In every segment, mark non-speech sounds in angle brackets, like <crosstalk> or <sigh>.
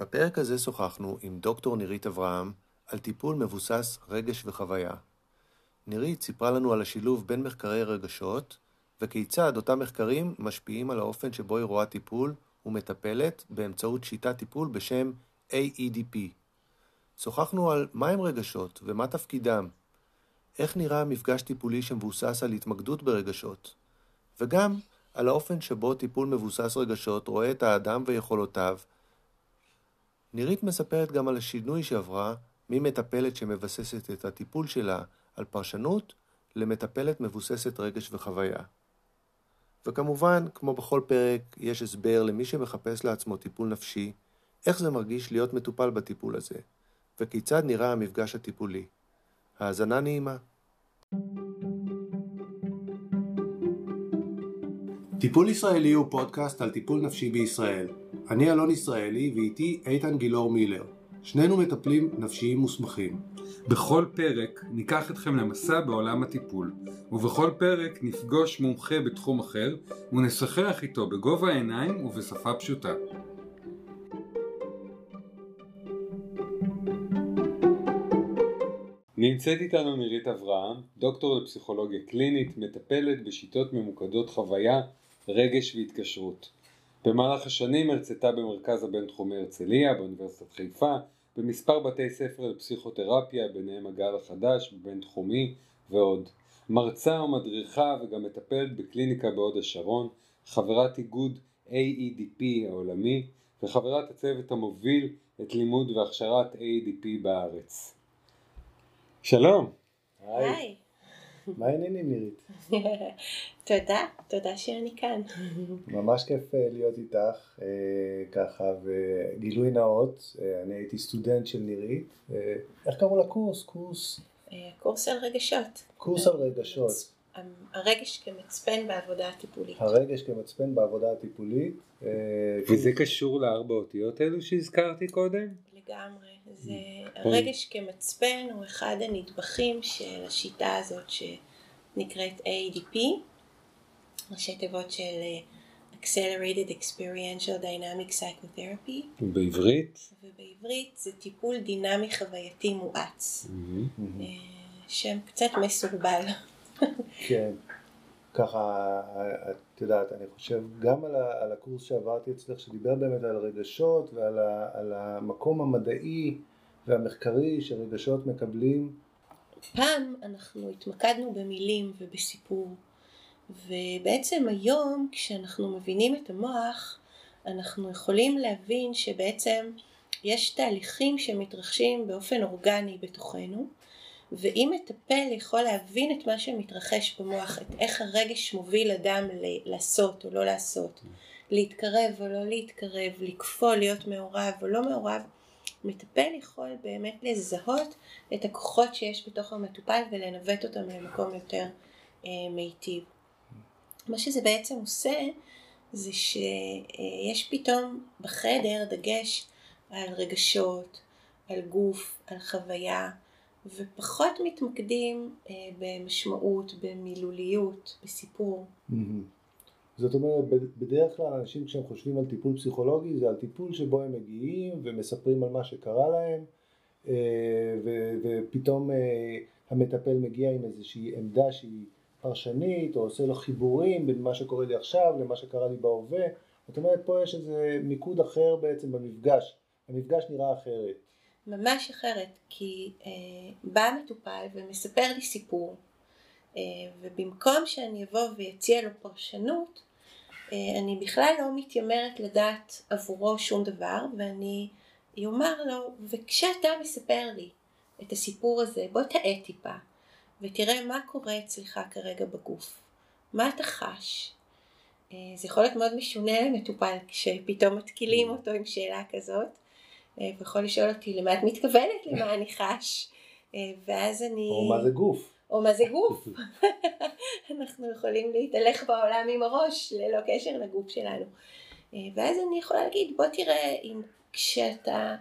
בפרק הזה שוחחנו עם דוקטור נירית אברהם על טיפול מבוסס רגש וחוויה. נירית סיפרה לנו על השילוב בין מחקרי רגשות וכיצד אותם מחקרים משפיעים על האופן שבו היא רואה טיפול ומטפלת באמצעות שיטת טיפול בשם AEDP. שוחחנו על מהם רגשות ומה תפקידם, איך נראה מפגש טיפולי שמבוסס על התמקדות ברגשות, וגם על האופן שבו טיפול מבוסס רגשות רואה את האדם ויכולותיו. נירית מספרת גם על השינוי שעברה ממטפלת שמבססת את הטיפול שלה על פרשנות למטפלת מבוססת רגש וחוויה. וכמובן, כמו בכל פרק, יש הסבר למי שמחפש לעצמו טיפול נפשי, איך זה מרגיש להיות מטופל בטיפול הזה, וכיצד נראה המפגש הטיפולי. האזנה נעימה. טיפול ישראלי הוא פודקאסט על טיפול נפשי בישראל. אני אלון ישראלי ואיתי איתן גילאור מילר. שנינו מטפלים נפשיים מוסמכים. בכל פרק ניקח אתכם למסע בעולם הטיפול, ובכל פרק נפגוש מומחה בתחום אחר ונשחח איתו בגובה העיניים ובשפה פשוטה. נמצאת איתנו נירית אברהם, דוקטור לפסיכולוגיה קלינית, מטפלת בשיטות ממוקדות חוויה, רגש והתקשרות. במהלך השנים הרצתה במרכז הבינתחומי הרצליה, באוניברסיטת חיפה, במספר בתי ספר לפסיכותרפיה, ביניהם הגל החדש, בבינתחומי ועוד. מרצה ומדריכה וגם מטפלת בקליניקה בהוד השרון, חברת איגוד AEDP העולמי וחברת הצוות המוביל את לימוד והכשרת AEDP בארץ. שלום. היי. מה העניינים נירית? <laughs> תודה, תודה שאני כאן. <laughs> ממש כיף אה, להיות איתך אה, ככה וגילוי נאות, אה, אני הייתי סטודנט של נירית, איך קראו לקורס? קורס? קורס על רגשות. קורס על רגשות. הרגש כמצפן בעבודה הטיפולית. הרגש כמצפן בעבודה הטיפולית. וזה קשור לארבע אותיות האלו שהזכרתי קודם? לגמרי. זה הרגש כמצפן הוא אחד הנדבכים של השיטה הזאת שנקראת ADP, ראשי תיבות של אה, Accelerated Experiential Dynamic Psychotherapy. ובעברית? ובעברית זה טיפול דינמי חווייתי מואץ. Mm-hmm. שם קצת מסורבל. כן. ככה, את יודעת, אני חושב גם על, ה, על הקורס שעברתי אצלך, שדיבר באמת על רגשות ועל ה, על המקום המדעי והמחקרי שרגשות מקבלים. פעם אנחנו התמקדנו במילים ובסיפור, ובעצם היום כשאנחנו מבינים את המוח, אנחנו יכולים להבין שבעצם יש תהליכים שמתרחשים באופן אורגני בתוכנו, ואם מטפל יכול להבין את מה שמתרחש במוח, את איך הרגש מוביל אדם לעשות או לא לעשות, להתקרב או לא להתקרב, לקפוא, להיות מעורב או לא מעורב, מטפל יכול באמת לזהות את הכוחות שיש בתוך המטופל ולנווט אותם למקום יותר אה, מיטיב. מה שזה בעצם עושה זה שיש פתאום בחדר דגש על רגשות, על גוף, על חוויה, ופחות מתמקדים אה, במשמעות, במילוליות, בסיפור. זאת אומרת, בדרך כלל אנשים כשהם חושבים על טיפול פסיכולוגי זה על טיפול שבו הם מגיעים ומספרים על מה שקרה להם אה, ופתאום אה, המטפל מגיע עם איזושהי עמדה שהיא פרשנית או עושה לו חיבורים בין מה שקורה לי עכשיו למה שקרה לי בהווה. זאת אומרת פה יש איזה מיקוד אחר בעצם במפגש, המפגש נראה אחרת ממש אחרת, כי אה, בא מטופל ומספר לי סיפור, אה, ובמקום שאני אבוא ואציע לו פרשנות, אה, אני בכלל לא מתיימרת לדעת עבורו שום דבר, ואני אומר לו, וכשאתה מספר לי את הסיפור הזה, בוא תאה טיפה, ותראה מה קורה אצלך כרגע בגוף, מה אתה חש. אה, זה יכול להיות מאוד משונה למטופל כשפתאום מתקילים mm. אותו עם שאלה כזאת. אה, ויכול לשאול אותי למה את מתכוונת, למה אני חש, אה, ואז אני... או מה זה גוף. או מה זה גוף. <laughs> אנחנו יכולים להתהלך בעולם עם הראש ללא קשר לגוף שלנו. אה, ואז אני יכולה להגיד, בוא תראה אם כשאתה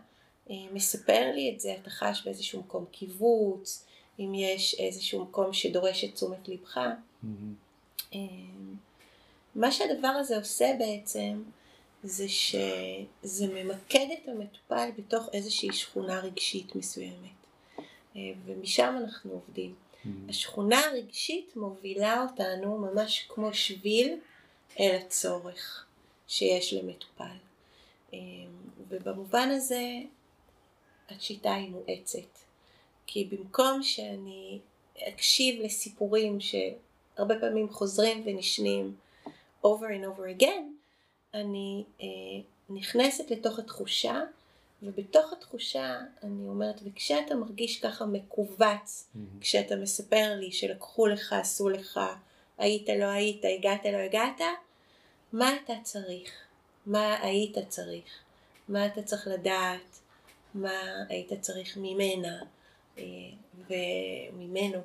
מספר לי את זה, אתה חש באיזשהו מקום קיבוץ, אם יש איזשהו מקום שדורש את תשומת לבך. מה שהדבר הזה עושה בעצם, זה שזה ממקד את המטופל בתוך איזושהי שכונה רגשית מסוימת. אה, ומשם אנחנו עובדים. Mm-hmm. השכונה הרגשית מובילה אותנו ממש כמו שביל אל הצורך שיש למטופל. אה, ובמובן הזה השיטה היא מואצת. כי במקום שאני אקשיב לסיפורים שהרבה פעמים חוזרים ונשנים over and over again, אני אה, נכנסת לתוך התחושה, ובתוך התחושה אני אומרת, וכשאתה מרגיש ככה מכווץ, mm-hmm. כשאתה מספר לי שלקחו לך, עשו לך, היית, לא היית, הגעת, לא הגעת, מה אתה צריך? מה היית צריך? מה אתה צריך לדעת? מה היית צריך ממנה אה, וממנו?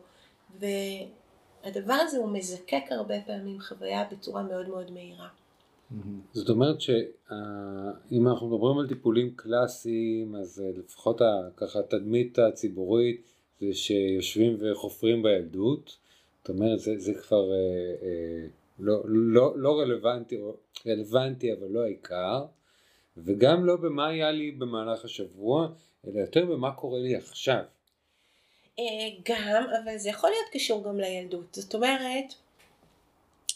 והדבר הזה הוא מזקק הרבה פעמים חוויה בצורה מאוד מאוד מהירה. זאת אומרת שאם אנחנו מדברים על טיפולים קלאסיים אז אה, לפחות ככה התדמית הציבורית זה שיושבים וחופרים בילדות. זאת אומרת זה, זה כבר אה, אה, לא, לא, לא רלוונטי, רלוונטי אבל לא העיקר. וגם לא במה היה לי במהלך השבוע אלא יותר במה קורה לי עכשיו. אה, גם אבל זה יכול להיות קשור גם לילדות. זאת אומרת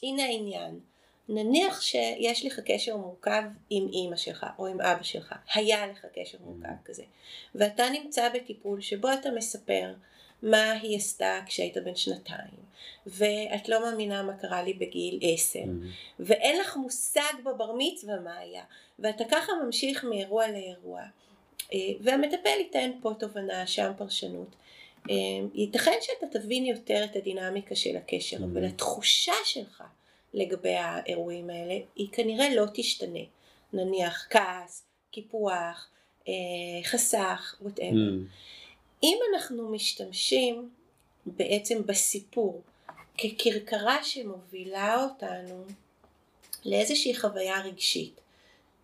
הנה העניין נניח שיש לך קשר מורכב עם אימא שלך או עם אבא שלך, היה לך קשר מורכב mm. כזה, ואתה נמצא בטיפול שבו אתה מספר מה היא עשתה כשהיית בן שנתיים, ואת לא מאמינה מה קרה לי בגיל עשר, mm. ואין לך מושג בבר מצווה מה היה, ואתה ככה ממשיך מאירוע לאירוע, אה, והמטפל ייתן פה תובנה, שם פרשנות. אה, ייתכן שאתה תבין יותר את הדינמיקה של הקשר, mm. אבל התחושה שלך לגבי האירועים האלה, היא כנראה לא תשתנה. נניח כעס, קיפוח, אה, חסך, whatever. Mm. אם אנחנו משתמשים בעצם בסיפור ככרכרה שמובילה אותנו לאיזושהי חוויה רגשית,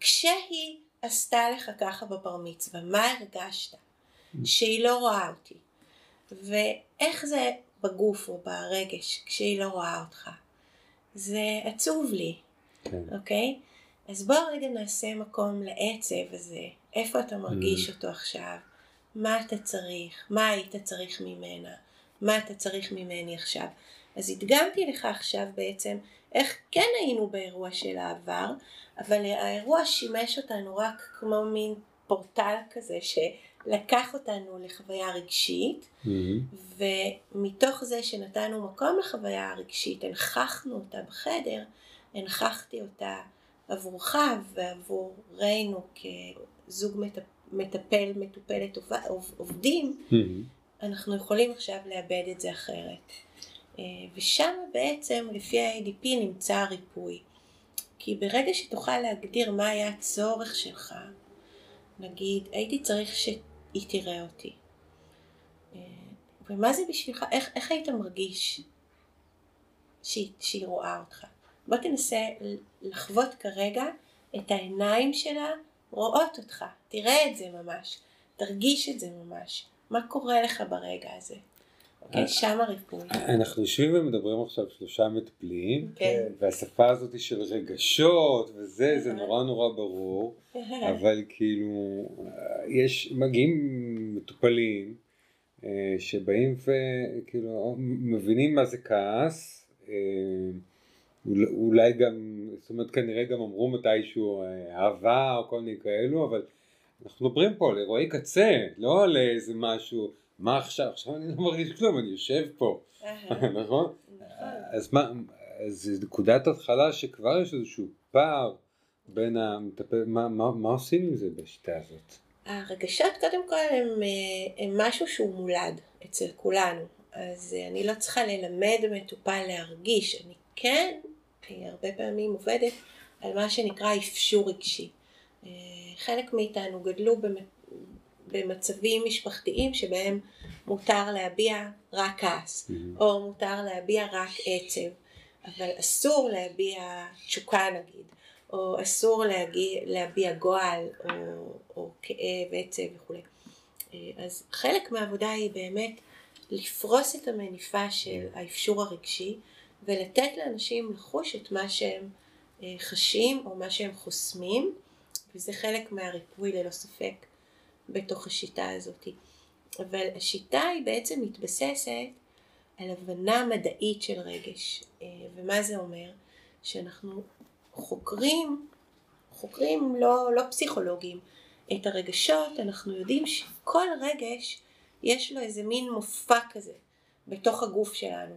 כשהיא עשתה לך ככה בבר מצווה, מה הרגשת? Mm. שהיא לא רואה אותי. ואיך זה בגוף או ברגש כשהיא לא רואה אותך? זה עצוב לי, כן. אוקיי? אז בואו רגע נעשה מקום לעצב הזה, איפה אתה מרגיש mm. אותו עכשיו, מה אתה צריך, מה היית צריך ממנה, מה אתה צריך ממני עכשיו. אז הדגמתי לך עכשיו בעצם איך כן היינו באירוע של העבר, אבל האירוע שימש אותנו רק כמו מין פורטל כזה לקח אותנו לחוויה רגשית, mm-hmm. ומתוך זה שנתנו מקום לחוויה הרגשית, הנכחנו אותה בחדר, הנכחתי אותה עבורך ועבורנו כזוג מטפל, מטופלת, עובדים, mm-hmm. אנחנו יכולים עכשיו לאבד את זה אחרת. אה, ושם בעצם, לפי ה-ADP, נמצא הריפוי. כי ברגע שתוכל להגדיר מה היה הצורך שלך, נגיד, הייתי צריך ש... היא תראה אותי. אה, ומה זה בשבילך, איך, איך היית מרגיש שהיא, שהיא רואה אותך? בוא תנסה לחוות כרגע את העיניים שלה רואות אותך, תראה את זה ממש, תרגיש את זה ממש, מה קורה לך ברגע הזה. אוקיי, אה, שם הריפוי. אנחנו יושבים ומדברים עכשיו שלושה מטפלים, כן. והשפה הזאת של רגשות וזה, זה נורא נורא ברור, אבל כאילו, יש, מגיעים מטופלים אה, שבאים וכאילו מבינים מה זה כעס, אה, אולי גם, זאת אומרת כנראה גם אמרו מתישהו אהבה או כל מיני כאלו, אבל אנחנו מדברים פה על אירועי קצה, לא על איזה משהו מה עכשיו? עכשיו אני לא מרגיש כלום, אני יושב פה, <laughs> נכון? נכון? אז מה, אז נקודת התחלה שכבר יש איזשהו פער בין המטפל, מה, מה, מה עושים עם זה בשיטה הזאת? הרגשות קודם כל הם, הם משהו שהוא מולד אצל כולנו, אז אני לא צריכה ללמד מטופל להרגיש, אני כן הרבה פעמים עובדת על מה שנקרא אפשור רגשי. חלק מאיתנו גדלו במצבים משפחתיים שבהם מותר להביע רק כעס, mm-hmm. או מותר להביע רק עצב, אבל אסור להביע תשוקה נגיד, או אסור להגיע, להביע גועל, או, או כאב, עצב וכולי. אז חלק מהעבודה היא באמת לפרוס את המניפה של האפשור הרגשי, ולתת לאנשים לחוש את מה שהם אה, חשים או מה שהם חוסמים, וזה חלק מהריפוי ללא ספק בתוך השיטה הזאת. אבל השיטה היא בעצם מתבססת על הבנה מדעית של רגש. אה, ומה זה אומר? שאנחנו חוקרים, חוקרים לא, לא פסיכולוגים, את הרגשות, אנחנו יודעים שכל רגש יש לו איזה מין מופע כזה בתוך הגוף שלנו.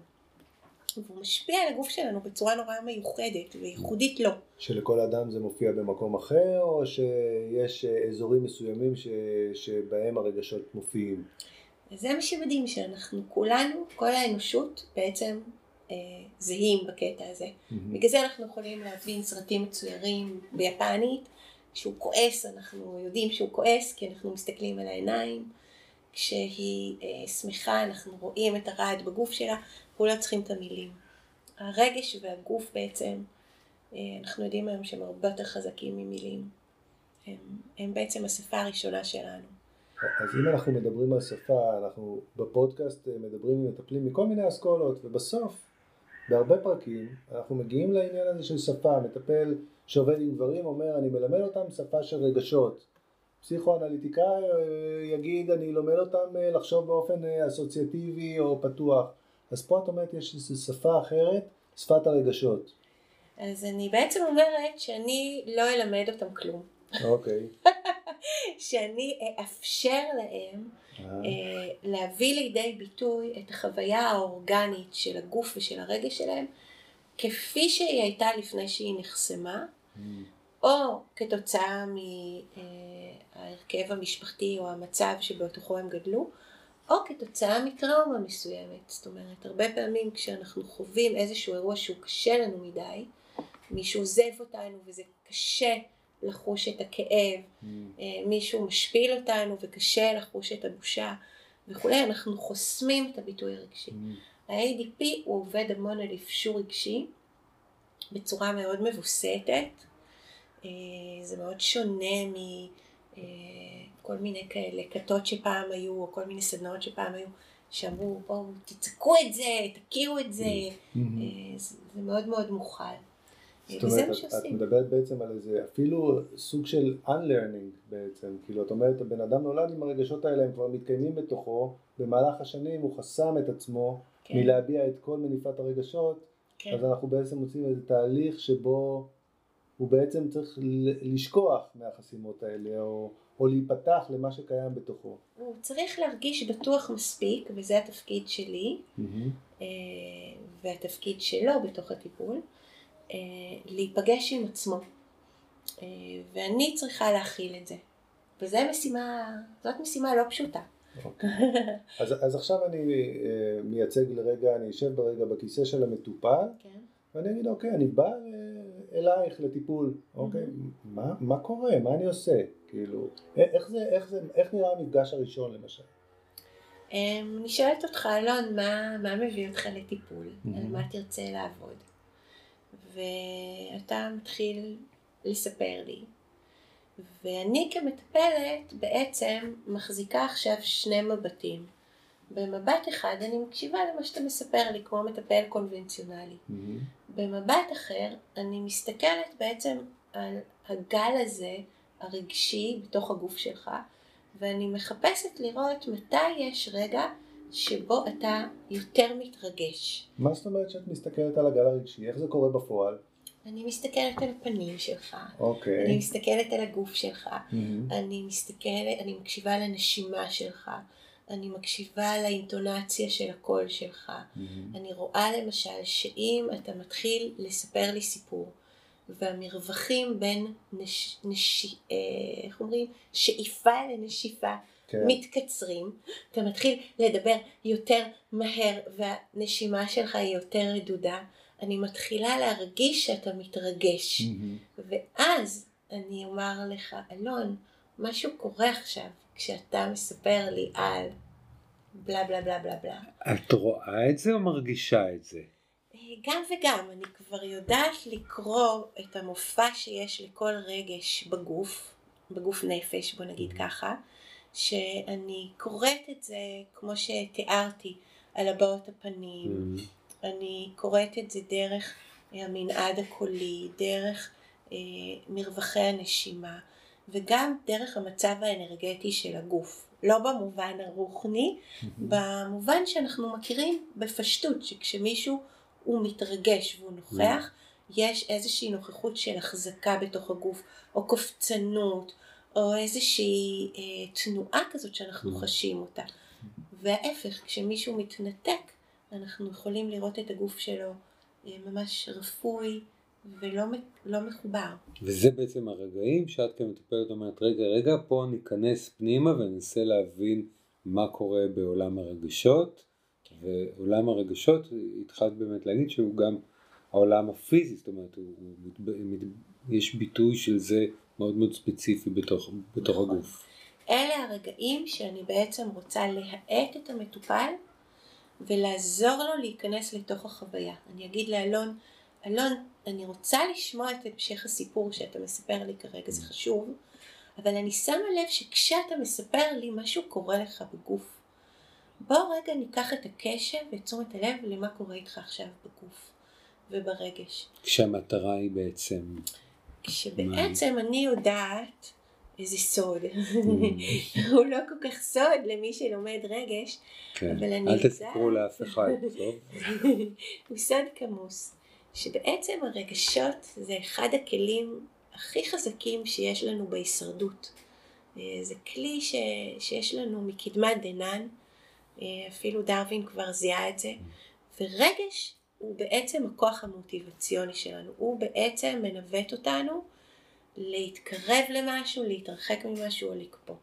והוא משפיע על הגוף שלנו בצורה נורא מיוחדת וייחודית לו. שלכל אדם זה מופיע במקום אחר, או שיש אזורים מסוימים ש... שבהם הרגשות מופיעים? זה מה שמדהים, שאנחנו כולנו, כל האנושות בעצם אה, זהים בקטע הזה. Mm-hmm. בגלל זה אנחנו יכולים להבין סרטים מצוירים ביפנית, כשהוא כועס אנחנו יודעים שהוא כועס כי אנחנו מסתכלים על העיניים, כשהיא אה, שמחה אנחנו רואים את הרעד בגוף שלה, אנחנו לא צריכים את המילים. הרגש והגוף בעצם, אה, אנחנו יודעים היום שהם הרבה יותר חזקים ממילים. הם, הם בעצם השפה הראשונה שלנו. אז אם אנחנו מדברים על שפה, אנחנו בפודקאסט אה, מדברים עם מטפלים מכל מיני אסכולות, ובסוף, בהרבה פרקים, אנחנו מגיעים לעניין הזה של שפה, מטפל שעובד עם גברים אומר אני מלמד אותם שפה של רגשות. פסיכואנליטיקאי אה, יגיד אני לומד אותם אה, לחשוב באופן אסוציאטיבי או פתוח. אז פה את אומרת יש איזו שפה אחרת, שפת הרגשות. אז אני בעצם אומרת שאני לא אלמד אותם כלום. אוקיי. <laughs> שאני אאפשר להם אה. אה, להביא לידי ביטוי את החוויה האורגנית של הגוף ושל הרגש שלהם כפי שהיא הייתה לפני שהיא נחסמה, mm. או כתוצאה מההרכב המשפחתי או המצב שבתוכו הם גדלו, או כתוצאה מטראומה מסוימת. זאת אומרת, הרבה פעמים כשאנחנו חווים איזשהו אירוע שהוא קשה לנו מדי, מישהו עוזב אותנו וזה קשה לחוש את הכאב, mm. אה, מישהו משפיל אותנו וקשה לחוש את הבושה וכולי, אנחנו חוסמים את הביטוי הרגשי. Mm. ה-ADP הוא עובד המון על אפשור רגשי בצורה מאוד מבוסתת, זה מאוד שונה מכל אה, מיני כאלה כתות שפעם היו, או כל מיני סדנאות שפעם היו, שאמרו בואו תצעקו את זה, תכירו את זה, mm-hmm. זה מאוד מאוד מוכל. זאת אומרת, את, את מדברת בעצם על איזה אפילו סוג של unlearning בעצם, כאילו את אומרת הבן אדם נולד עם הרגשות האלה, הם כבר מתקיימים בתוכו, במהלך השנים הוא חסם את עצמו כן. מלהביע את כל מניפת הרגשות, כן. אז אנחנו בעצם מוצאים איזה תהליך שבו הוא בעצם צריך לשכוח מהחסימות האלה, או, או להיפתח למה שקיים בתוכו. הוא צריך להרגיש בטוח מספיק, וזה התפקיד שלי, mm-hmm. והתפקיד שלו בתוך הטיפול. אה, להיפגש עם עצמו. אה, ואני צריכה להכיל את זה. וזו משימה, זאת משימה לא פשוטה. Okay. אוקיי. אז, אז עכשיו אני מייצג לרגע, אני אשב ברגע בכיסא של המטופל, okay. ואני אגיד, אוקיי, אני בא אלייך לטיפול, אוקיי, mm-hmm. מה, מה קורה, מה אני עושה, כאילו, איך זה, איך זה, איך נראה המפגש הראשון למשל? Um, אני שואלת אותך, אלון, מה, מה מביא אותך לטיפול, mm-hmm. על מה תרצה לעבוד? ואתה מתחיל לספר לי. ואני כמטפלת בעצם מחזיקה עכשיו שני מבטים. במבט אחד אני מקשיבה למה שאתה מספר לי כמו מטפל קונבנציונלי. Mm-hmm. במבט אחר אני מסתכלת בעצם על הגל הזה הרגשי בתוך הגוף שלך ואני מחפשת לראות מתי יש רגע שבו אתה יותר מתרגש. מה זאת אומרת שאת מסתכלת על הגל הרגשי? איך זה קורה בפועל? אני מסתכלת על הפנים שלך, אוקיי. אני מסתכלת על הגוף שלך, mm-hmm. אני מסתכלת, אני מקשיבה לנשימה שלך, אני מקשיבה לאינטונציה של הקול שלך, mm-hmm. אני רואה למשל שאם אתה מתחיל לספר לי סיפור, והמרווחים בין נש... נש... אה, איך אומרים? שאיפה לנשיפה כן. מתקצרים, אתה מתחיל לדבר יותר מהר והנשימה שלך היא יותר רדודה, אני מתחילה להרגיש שאתה מתרגש, mm-hmm. ואז אני אומר לך, אלון, משהו קורה עכשיו כשאתה מספר לי על בלה בלה בלה בלה בלה. את רואה את זה או מרגישה את זה? אה, גם וגם, אני כבר יודעת לקרוא את המופע שיש לכל רגש בגוף, בגוף נפש בוא נגיד mm-hmm. ככה, שאני קוראת את זה כמו שתיארתי על הבעות הפנים, mm-hmm. אני קוראת את זה דרך המנעד הקולי, דרך אה, מרווחי הנשימה וגם דרך המצב האנרגטי של הגוף. לא במובן הרוחני, במובן שאנחנו מכירים בפשטות, שכשמישהו הוא מתרגש והוא נוכח, יש איזושהי נוכחות של החזקה בתוך הגוף, או קופצנות, או איזושהי אה, תנועה כזאת שאנחנו חשים אותה. וההפך, כשמישהו מתנתק, אנחנו יכולים לראות את הגוף שלו אה, ממש רפוי ולא לא מחובר. וזה בעצם הרגעים שאת כמטפלת אומרת, רגע, רגע, פה ניכנס פנימה וננסה להבין מה קורה בעולם הרגשות, כן. ועולם הרגשות, התחלת באמת להגיד שהוא גם העולם הפיזי, זאת אומרת, הוא, הוא, הוא, יש ביטוי של זה מאוד מאוד ספציפי בתוך, בתוך נכון. הגוף. אלה הרגעים שאני בעצם רוצה להאט את המטופל ולעזור לו להיכנס לתוך החוויה. אני אגיד לאלון, אלון, אני רוצה לשמוע את המשך הסיפור שאתה מספר לי כרגע, זה חשוב, אבל אני שמה לב שכשאתה מספר לי משהו קורה לך בגוף. בוא רגע ניקח את הקשב ואת תשומת הלב למה קורה איתך עכשיו בגוף וברגש. כשהמטרה היא בעצם... כשבעצם אני יודעת איזה סוד. Mm. <laughs> הוא לא כל כך סוד למי שלומד רגש, כן. אבל אני יודעת... אל תספרו לאף אחד, <laughs> טוב? הוא סוד כמוס, שבעצם הרגשות זה אחד הכלים הכי חזקים שיש לנו בהישרדות. אה, זה כלי ש... שיש לנו מקדמת דנן, אה, אפילו דרווין כבר זיהה את זה. ורגש הוא בעצם הכוח המוטיבציוני שלנו, הוא בעצם מנווט אותנו להתקרב למשהו, להתרחק ממשהו או לקפוא.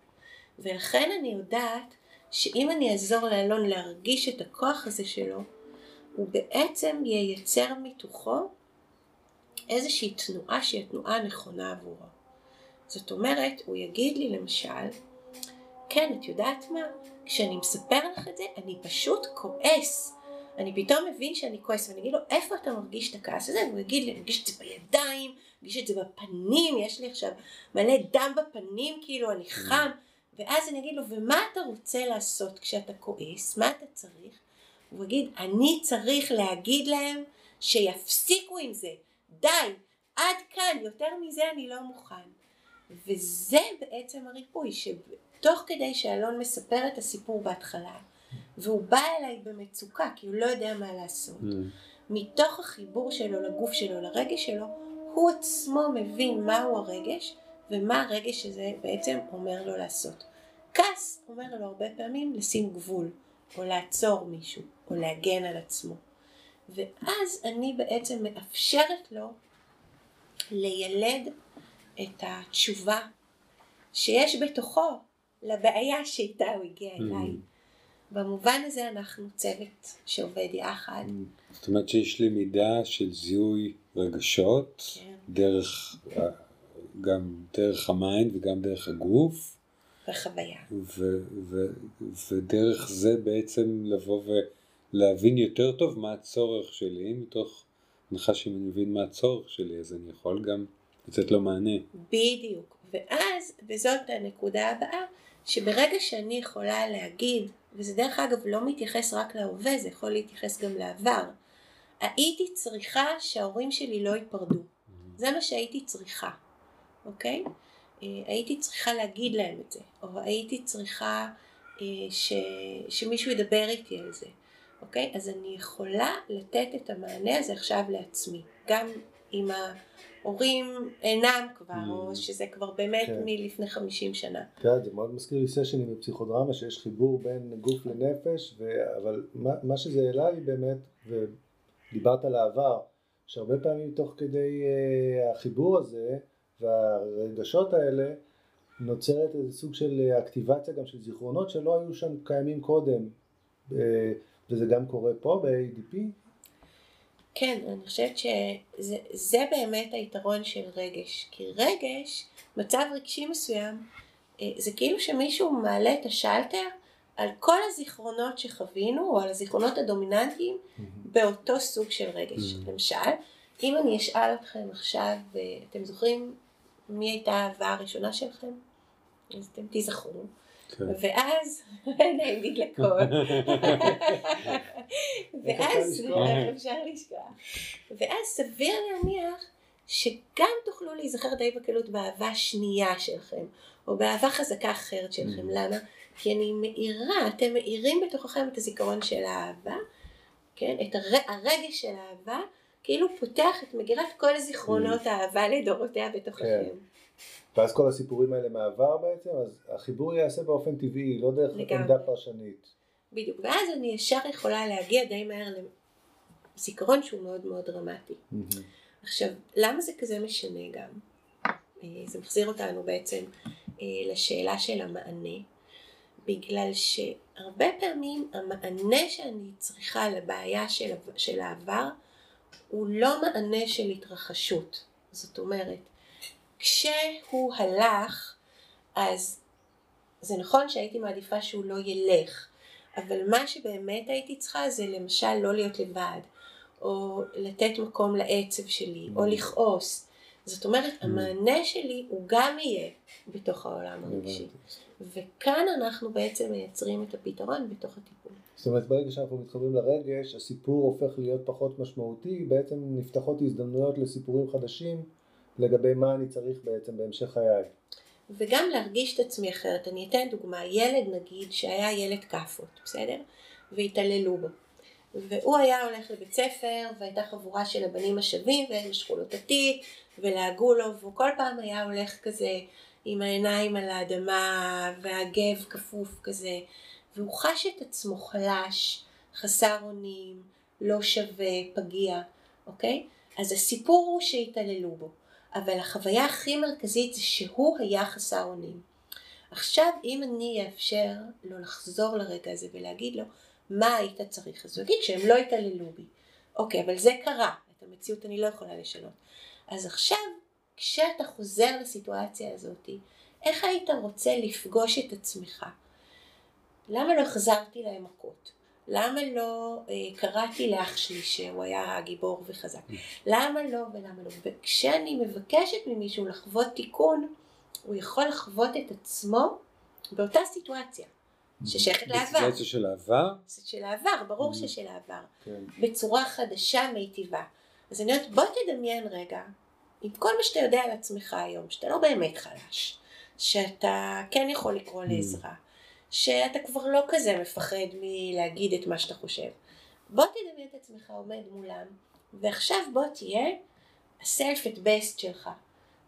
ולכן אני יודעת שאם אני אעזור לאלון להרגיש את הכוח הזה שלו, הוא בעצם ייצר מתוכו איזושהי תנועה שהיא התנועה הנכונה עבורו. זאת אומרת, הוא יגיד לי למשל, כן, את יודעת מה? כשאני מספר לך את זה, אני פשוט כועס. אני פתאום מבין שאני כועס, ואני אגיד לו, איפה אתה מרגיש את הכעס הזה? והוא יגיד לי, אני מרגיש את זה בידיים, מרגיש את זה בפנים, יש לי עכשיו מלא דם בפנים, כאילו אני חם, ואז אני אגיד לו, ומה אתה רוצה לעשות כשאתה כועס? מה אתה צריך? הוא יגיד, אני צריך להגיד להם שיפסיקו עם זה, די, עד כאן, יותר מזה אני לא מוכן. וזה בעצם הריפוי, שתוך כדי שאלון מספר את הסיפור בהתחלה, והוא בא אליי במצוקה, כי הוא לא יודע מה לעשות, mm. מתוך החיבור שלו לגוף שלו, לרגש שלו, הוא עצמו מבין מהו הרגש ומה הרגש הזה בעצם אומר לו לעשות. כעס אומר לו הרבה פעמים לשים גבול, או לעצור מישהו, או להגן על עצמו. ואז אני בעצם מאפשרת לו לילד את התשובה שיש בתוכו לבעיה שאיתה הוא הגיע mm. אליי. במובן הזה אנחנו צוות שעובד יחד. Mm. זאת אומרת שיש לי מידה של זיהוי רגשות, כן. דרך, גם דרך ה-mind וגם דרך הגוף. וחוויה. ו- ו- ודרך זה בעצם לבוא ולהבין יותר טוב מה הצורך שלי, מתוך הנחה שאם אני מבין מה הצורך שלי אז אני יכול גם לתת לו מענה. בדיוק, ואז, וזאת הנקודה הבאה, שברגע שאני יכולה להגיד, וזה דרך אגב לא מתייחס רק להווה, זה יכול להתייחס גם לעבר, הייתי צריכה שההורים שלי לא ייפרדו. Mm-hmm. זה מה שהייתי צריכה, אוקיי? אה, הייתי צריכה להגיד להם את זה, או הייתי צריכה אה, ש... שמישהו ידבר איתי על זה, אוקיי? אז אני יכולה לתת את המענה הזה עכשיו לעצמי, גם אם ההורים אינם כבר, mm. או שזה כבר באמת כן. מלפני 50 שנה. כן, זה מאוד מזכיר לי סשנים בפסיכודרמה, שיש חיבור בין גוף לנפש, ו... אבל מה, מה שזה העלה לי באמת, ו... דיברת על העבר, שהרבה פעמים תוך כדי uh, החיבור הזה והרגשות האלה נוצרת איזה סוג של אקטיבציה גם של זיכרונות שלא היו שם קיימים קודם uh, וזה גם קורה פה ב-ADP? כן, אני חושבת שזה באמת היתרון של רגש, כי רגש, מצב רגשי מסוים, אה, זה כאילו שמישהו מעלה את השלטר על כל הזיכרונות שחווינו, או על הזיכרונות הדומיננטיים, mm-hmm. באותו סוג של רגש. Mm-hmm. למשל, אם אני אשאל אתכם עכשיו, אתם זוכרים מי הייתה האהבה הראשונה שלכם? אז אתם תיזכרו. כן. ואז, <laughs> נעים נדלקות, <laughs> ואז, לשכוח? איך אפשר לשכוח, ואז סביר להניח שגם תוכלו להיזכר די בקלות באהבה שנייה שלכם, או באהבה חזקה אחרת שלכם, למה? כי אני מאירה, אתם מאירים בתוככם את הזיכרון של האהבה, כן, את הר... הרגש של האהבה, כאילו פותח את מגירת כל זיכרונות האהבה לדורותיה בתוככם. כן. ואז כל הסיפורים האלה מהעבר בעצם, אז החיבור ייעשה באופן טבעי, לא דרך לגמרי. עמדה פרשנית. בדיוק, ואז אני ישר יכולה להגיע די מהר לזיכרון שהוא מאוד מאוד דרמטי. עכשיו, למה זה כזה משנה גם? אה, זה מחזיר אותנו בעצם אה, לשאלה של המענה, בגלל שהרבה פעמים המענה שאני צריכה לבעיה של, של העבר הוא לא מענה של התרחשות. זאת אומרת, כשהוא הלך, אז זה נכון שהייתי מעדיפה שהוא לא ילך, אבל מה שבאמת הייתי צריכה זה למשל לא להיות לבד, או לתת מקום לעצב שלי, או לכעוס. זאת אומרת, המענה שלי הוא גם יהיה בתוך העולם הרגשי. וכאן אנחנו בעצם מייצרים את הפתרון בתוך הטיפול. זאת אומרת, ברגע שאנחנו מתחברים לרגש, הסיפור הופך להיות פחות משמעותי, בעצם נפתחות הזדמנויות לסיפורים חדשים לגבי מה אני צריך בעצם בהמשך חיי. וגם להרגיש את עצמי אחרת. אני אתן דוגמה, ילד נגיד שהיה ילד כאפות, בסדר? והתעללו בו. והוא היה הולך לבית ספר, והייתה חבורה של הבנים השווים, והם משכו לו את התיק, ולעגו לו, והוא כל פעם היה הולך כזה עם העיניים על האדמה, והגב כפוף כזה, והוא חש את עצמו חלש, חסר אונים, לא שווה, פגיע, אוקיי? אז הסיפור הוא שהתעללו בו. אבל החוויה הכי מרכזית זה שהוא היה חסר אונים. עכשיו אם אני אאפשר לו לחזור לרגע הזה ולהגיד לו מה היית צריך, אז הוא יגיד שהם לא התעללו בי. אוקיי, אבל זה קרה, את המציאות אני לא יכולה לשנות. אז עכשיו, כשאתה חוזר לסיטואציה הזאת, איך היית רוצה לפגוש את עצמך? למה לא החזרתי להם מכות? למה לא אה, קראתי לאח שלי שהוא היה גיבור וחזק? למה לא ולמה לא? וכשאני מבקשת ממישהו לחוות תיקון, הוא יכול לחוות את עצמו באותה סיטואציה, ששייכת לעבר. בסיטואציה של העבר? של העבר, ברור ששל העבר. כן. בצורה חדשה מיטיבה. אז אני אומרת, בוא תדמיין רגע, עם כל מה שאתה יודע על עצמך היום, שאתה לא באמת חלש, שאתה כן יכול לקרוא לעזרה, שאתה כבר לא כזה מפחד מלהגיד את מה שאתה חושב. בוא תדמיין את עצמך עומד מולם, ועכשיו בוא תהיה הסלף את בסט שלך.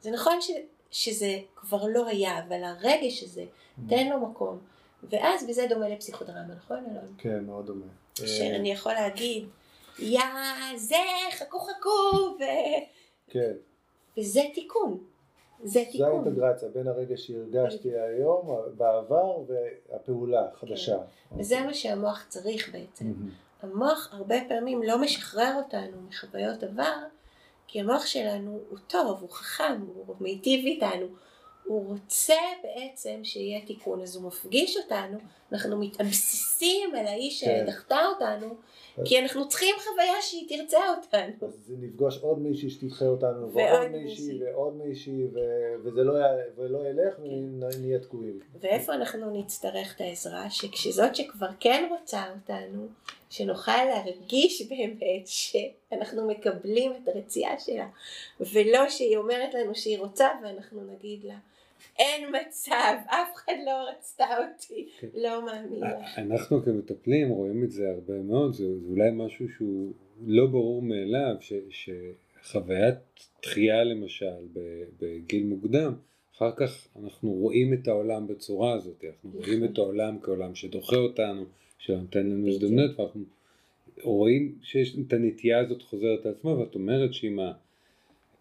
זה נכון ש, שזה כבר לא היה, אבל הרגש הזה, תן לו מקום. ואז בזה דומה לפסיכודרמה, נכון אלון? כן, מאוד דומה. שאני יכול להגיד, יא זה, חכו חכו, ו... כן, וזה תיקון. זה תיקון. האינטגרציה בין הרגש שהרגשתי היום, בעבר, והפעולה החדשה. וזה מה שהמוח צריך בעצם. המוח הרבה פעמים לא משחרר אותנו מחוויות עבר, כי המוח שלנו הוא טוב, הוא חכם, הוא מיטיב איתנו. הוא רוצה בעצם שיהיה תיקון, אז הוא מפגיש אותנו, אנחנו מתאבססים על האיש כן. שדחתה אותנו, כי אנחנו צריכים חוויה שהיא תרצה אותנו. אז נפגוש עוד מישהי שתדחה אותנו, ועוד ועוד מישהי. ועוד מישהי, ו- וזה לא ולא ילך, ונהיה תקועים. ואיפה אנחנו נצטרך את העזרה? שכשזאת שכבר כן רוצה אותנו, שנוכל להרגיש באמת שאנחנו מקבלים את הרצייה שלה, ולא שהיא אומרת לנו שהיא רוצה ואנחנו נגיד לה, אין מצב, אף אחד לא רצתה אותי, כן. לא מאמין לך. אנחנו כמטפלים רואים את זה הרבה מאוד, זה, אולי משהו שהוא לא ברור מאליו, שחוויית דחייה למשל בגיל מוקדם, אחר כך אנחנו רואים את העולם בצורה הזאת, אנחנו רואים את העולם כעולם שדוחה אותנו, שנותן לנו. הזדמנות, ואנחנו רואים שיש את הנטייה הזאת חוזרת על עצמה, ואת אומרת שאם ה-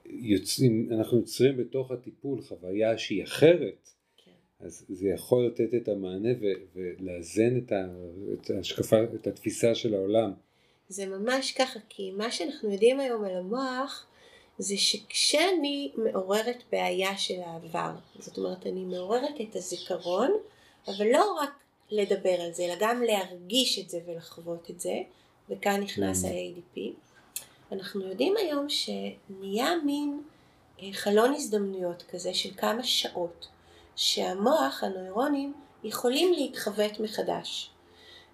יוצאים, אנחנו יוצרים בתוך הטיפול חוויה שהיא אחרת, כן. אז זה יכול לתת את המענה ו- ולאזן את, ה- את ההשקפה, את התפיסה של העולם. זה ממש ככה, כי מה שאנחנו יודעים היום על המוח, זה שכשאני מעוררת בעיה של העבר, זאת אומרת אני מעוררת את הזיכרון, אבל לא רק לדבר על זה, אלא גם להרגיש את זה ולחוות את זה, וכאן נכנס Mm. ה-ADP. אנחנו יודעים היום שנהיה מין אה, חלון הזדמנויות כזה של כמה שעות, שהמוח, הנוירונים, יכולים להתחוות מחדש.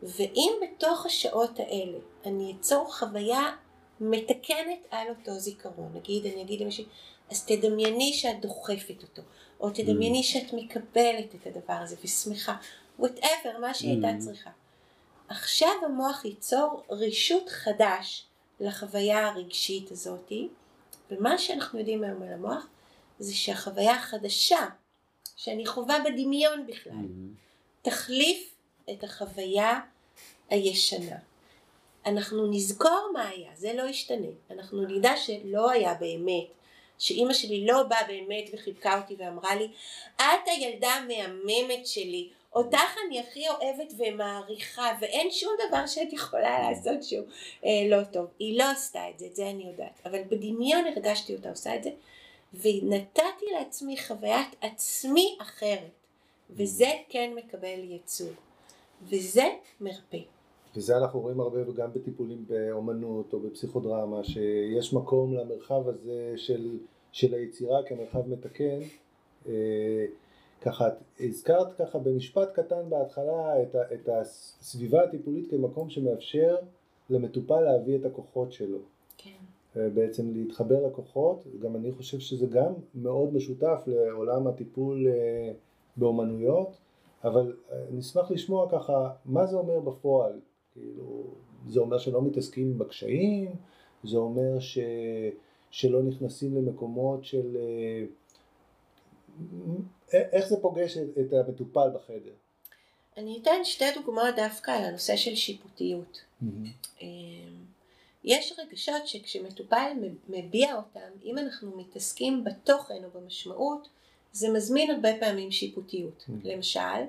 ואם בתוך השעות האלה אני אצור חוויה מתקנת על אותו זיכרון, נגיד אני אגיד למישהי, אז תדמייני שאת דוחפת אותו, או תדמייני mm. שאת מקבלת את הדבר הזה ושמחה, whatever, מה שהיא הייתה mm. צריכה. עכשיו המוח ייצור רישות חדש לחוויה הרגשית הזאתי, ומה שאנחנו יודעים היום על המוח זה שהחוויה החדשה שאני חווה בדמיון בכלל, mm-hmm. תחליף את החוויה הישנה. אנחנו נזכור מה היה, זה לא ישתנה. אנחנו נדע שלא היה באמת, שאימא שלי לא באה באמת וחיבקה אותי ואמרה לי, את הילדה המהממת שלי, אותך אני הכי אוהבת ומעריכה, ואין שום דבר שאת יכולה לעשות שהוא אה, לא טוב. היא לא עשתה את זה, את זה אני יודעת. אבל בדמיון הרגשתי אותה עושה את זה, ונתתי לעצמי חוויית עצמי אחרת, וזה כן מקבל ייצוג, וזה מרפא. וזה אנחנו רואים הרבה גם בטיפולים באומנות או בפסיכודרמה, שיש מקום למרחב הזה של, של היצירה כמרחב מתקן. אה, ככה, הזכרת ככה במשפט קטן בהתחלה את, ה, את הסביבה הטיפולית כמקום שמאפשר למטופל להביא את הכוחות שלו. כן. בעצם להתחבר לכוחות, גם אני חושב שזה גם מאוד משותף לעולם הטיפול אה, באומנויות, אבל אה, נשמח לשמוע ככה מה זה אומר בפועל, כאילו זה אומר שלא מתעסקים בקשיים, זה אומר ש... שלא נכנסים למקומות של אה, איך זה פוגש את המטופל בחדר? אני אתן שתי דוגמאות דווקא על הנושא של שיפוטיות. Mm-hmm. יש רגשות שכשמטופל מביע אותם, אם אנחנו מתעסקים בתוכן או במשמעות, זה מזמין הרבה פעמים שיפוטיות. Mm-hmm. למשל,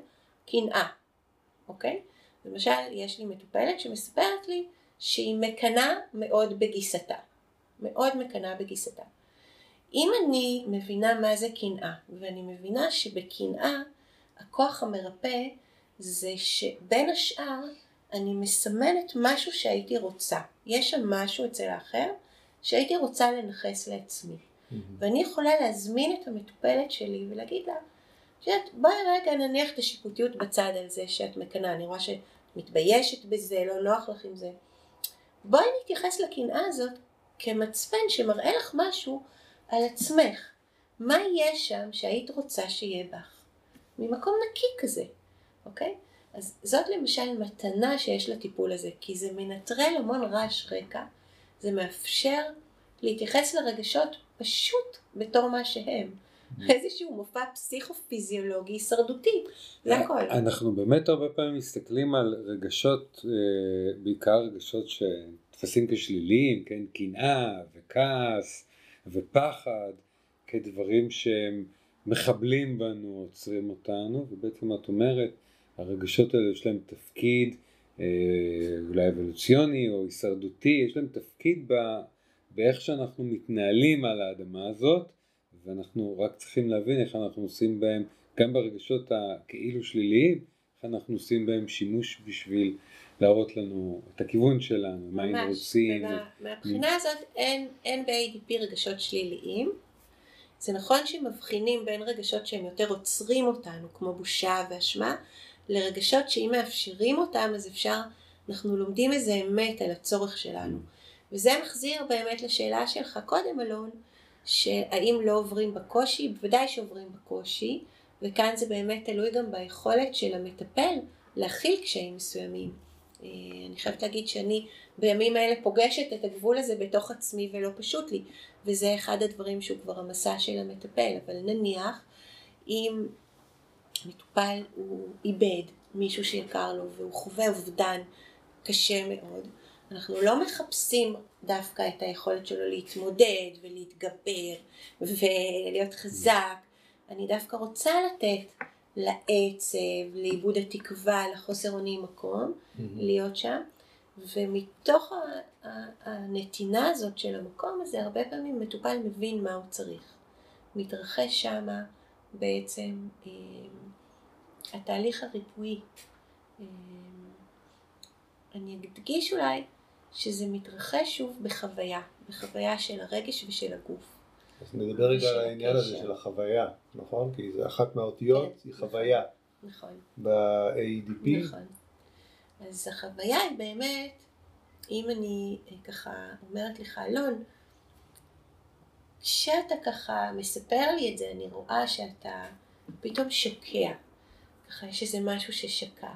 קנאה, אוקיי? למשל, יש לי מטופלת שמספרת לי שהיא מקנאה מאוד בגיסתה. מאוד מקנאה בגיסתה. אם אני מבינה מה זה קנאה, ואני מבינה שבקנאה הכוח המרפא זה שבין השאר אני מסמנת משהו שהייתי רוצה. יש שם משהו אצל האחר שהייתי רוצה לנכס לעצמי. Mm-hmm. ואני יכולה להזמין את המטופלת שלי ולהגיד לה, שאת, בואי רגע נניח את השיפוטיות בצד על זה שאת מקנאה, אני רואה שאת מתביישת בזה, לא נוח לך עם זה. בואי נתייחס לקנאה הזאת כמצפן שמראה לך משהו על עצמך. מה יש שם שהיית רוצה שיהיה בך? ממקום נקי כזה, אוקיי? אז זאת למשל מתנה שיש לטיפול הזה, כי זה מנטרל המון רעש רקע, זה מאפשר להתייחס לרגשות פשוט בתור מה שהם. Mm-hmm. איזשהו מופע פסיכו-פיזיולוגי הישרדותי, זה הכל. אנחנו באמת הרבה פעמים מסתכלים על רגשות, אה, בעיקר רגשות שתפסים כשליליים, כן, קנאה וכעס ופחד כדברים שהם מחבלים בנו, עוצרים אותנו, ובעצם את אומרת, הרגשות האלה יש להם תפקיד אה, אולי אבולוציוני או הישרדותי, יש להם תפקיד ב, באיך שאנחנו מתנהלים על האדמה הזאת, ואנחנו רק צריכים להבין איך אנחנו עושים בהם, גם ברגשות הכאילו שליליים, איך אנחנו עושים בהם שימוש בשביל להראות לנו את הכיוון שלנו, מה היינו רוצים. ממש, ומהבחינה הזאת אין, אין ב-ADP רגשות שליליים. זה נכון שמבחינים בין רגשות שהם יותר עוצרים אותנו, כמו בושה ואשמה, לרגשות שאם מאפשרים אותם אז אפשר, אנחנו לומדים איזה אמת על הצורך שלנו. וזה מחזיר באמת לשאלה שלך קודם אלון, שהאם לא עוברים בקושי, בוודאי שעוברים בקושי, וכאן זה באמת תלוי גם ביכולת של המטפל להכיל קשיים מסוימים. אה, אני חייבת להגיד שאני בימים האלה פוגשת את הגבול הזה בתוך עצמי ולא פשוט לי, וזה אחד הדברים שהוא כבר המסע של המטפל, אבל נניח אם מטופל הוא איבד מישהו שיקר לו והוא חווה אובדן קשה מאוד, אנחנו לא מחפשים דווקא את היכולת שלו להתמודד ולהתגבר ולהיות חזק, אני דווקא רוצה לתת לעצב, לאיבוד התקווה, לחוסר אונים מקום, mm-hmm. להיות שם, ומתוך הנתינה הזאת של המקום הזה, הרבה פעמים מטופל מבין מה הוא צריך. מתרחש שם בעצם אה, התהליך הריפואי. אה, אני אדגיש אולי שזה מתרחש שוב בחוויה, בחוויה של הרגש ושל הגוף. אז נדבר רגע על העניין הזה של החוויה, נכון? כי זה אחת מהאותיות, כן, היא חוויה. נכון. ב-ADP. נכון. אז החוויה היא באמת, אם אני אה, ככה אומרת לך, אלון, כשאתה ככה מספר לי את זה, אני רואה שאתה פתאום שוקע. ככה יש איזה משהו ששקע.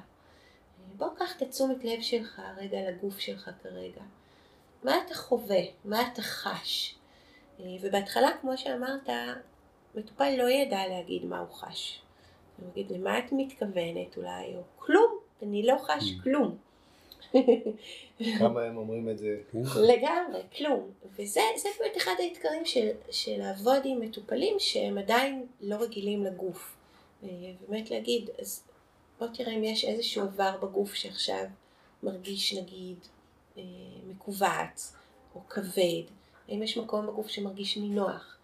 בוא קח את התשומת לב שלך רגע לגוף שלך כרגע. מה אתה חווה? מה אתה חש? ובהתחלה, כמו שאמרת, מטופל לא ידע להגיד מה הוא חש. הוא יגיד, למה את מתכוונת אולי? או כלום, אני לא חש Mm. כלום. <laughs> כמה הם אומרים את זה? לגמרי, כלום. וזה זה באמת אחד האתגרים של, של לעבוד עם מטופלים שהם עדיין לא רגילים לגוף. אה, באמת להגיד, אז בוא תראה אם יש איזשהו עבר בגוף שעכשיו מרגיש נגיד אה, מכווץ או כבד, האם יש מקום בגוף שמרגיש נינוח,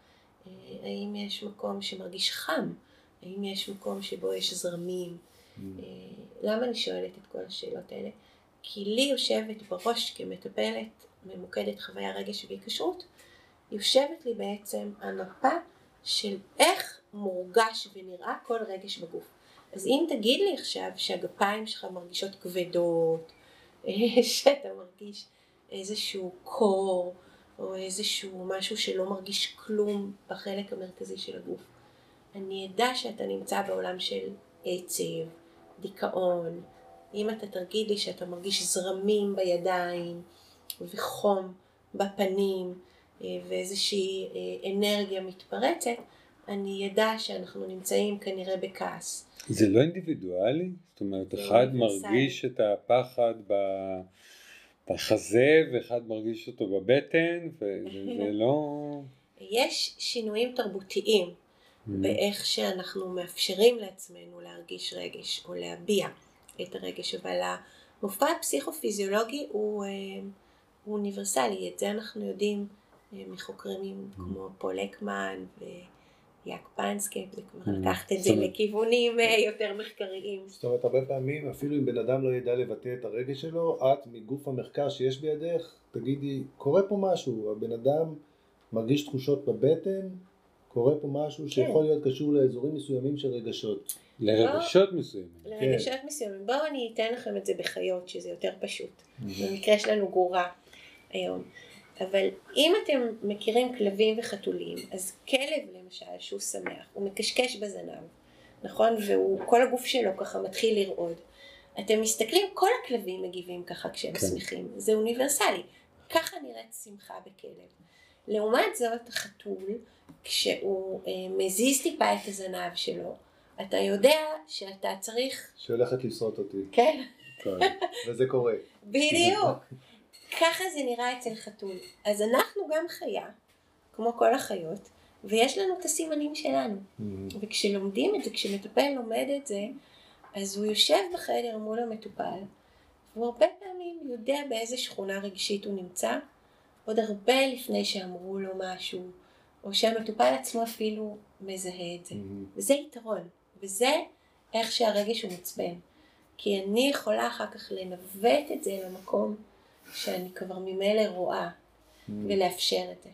אה, האם יש מקום שמרגיש חם, האם יש מקום שבו יש זרמים. אה, למה אני שואלת את כל השאלות האלה? כי לי יושבת בראש כמטפלת ממוקדת חוויה רגש והיקשרות, יושבת לי בעצם המפה של איך מורגש ונראה כל רגש בגוף. אז אם תגיד לי עכשיו שהגפיים שלך מרגישות כבדות, <laughs> שאתה מרגיש איזשהו קור, או איזשהו משהו שלא מרגיש כלום בחלק המרכזי של הגוף, אני אדע שאתה נמצא בעולם של עצב, דיכאון, אם אתה תגיד לי שאתה מרגיש זרמים בידיים וחום בפנים אה, ואיזושהי אה, אנרגיה מתפרצת, אני אדע שאנחנו נמצאים כנראה בכעס. זה לא אינדיבידואלי? זאת אומרת, זה אחד. מרגיש את הפחד ב- בחזה ואחד מרגיש אותו בבטן, וזה לא... יש שינויים תרבותיים באיך שאנחנו מאפשרים לעצמנו להרגיש רגש או להביע את הרגש, אבל המופע הפסיכופיזיולוגי הוא, אה, הוא אוניברסלי, את זה אנחנו יודעים אה, מחוקרים כמו פול אקמן ויאק פנסקי, זה כבר Mm. לקחת את זה לכיוונים אה, יותר מחקריים. זאת אומרת, הרבה פעמים, אפילו אם בן אדם לא ידע לבטא את הרגש שלו, את מגוף המחקר שיש בידך, תגידי, קורה פה משהו, הבן אדם מרגיש תחושות בבטן, קורה פה משהו שיכול להיות קשור לאזורים מסוימים של רגשות. לרגשות מסוימים. לרגשות מסוימים. בואו אני אתן לכם את זה בחיות, שזה יותר פשוט. במקרה שלנו גורה היום. אבל אם אתם מכירים כלבים וחתולים, אז כלב למשל שהוא שמח, הוא מקשקש בזנב, נכון? וכל הגוף שלו ככה מתחיל לרעוד. אתם מסתכלים, כל הכלבים מגיבים ככה כשהם כן. שמחים, זה אוניברסלי. ככה נראית שמחה בכלב. לעומת זאת, החתול, כשהוא אה, מזיז טיפה את הזנב שלו, אתה יודע שאתה צריך, שהולכת לשרוט אותי, כן, כן. וזה קורה. בדיוק. ככה זה נראה אצל חתול. אז אנחנו גם חיה, כמו כל החיות, ויש לנו את הסימנים שלנו. וכשלומדים את זה, כשמטפל לומד את זה, אז הוא יושב בחדר מול המטופל, והוא הרבה פעמים יודע באיזה שכונה רגשית הוא נמצא, עוד הרבה לפני שאמרו לו משהו, או שהמטופל עצמו אפילו מזהה את זה. וזה יתרון, וזה איך שהרגש הוא מוצפן. כי אני יכולה אחר כך לנווט את זה למקום שאני כבר ממילא רואה, ולאפשר את זה.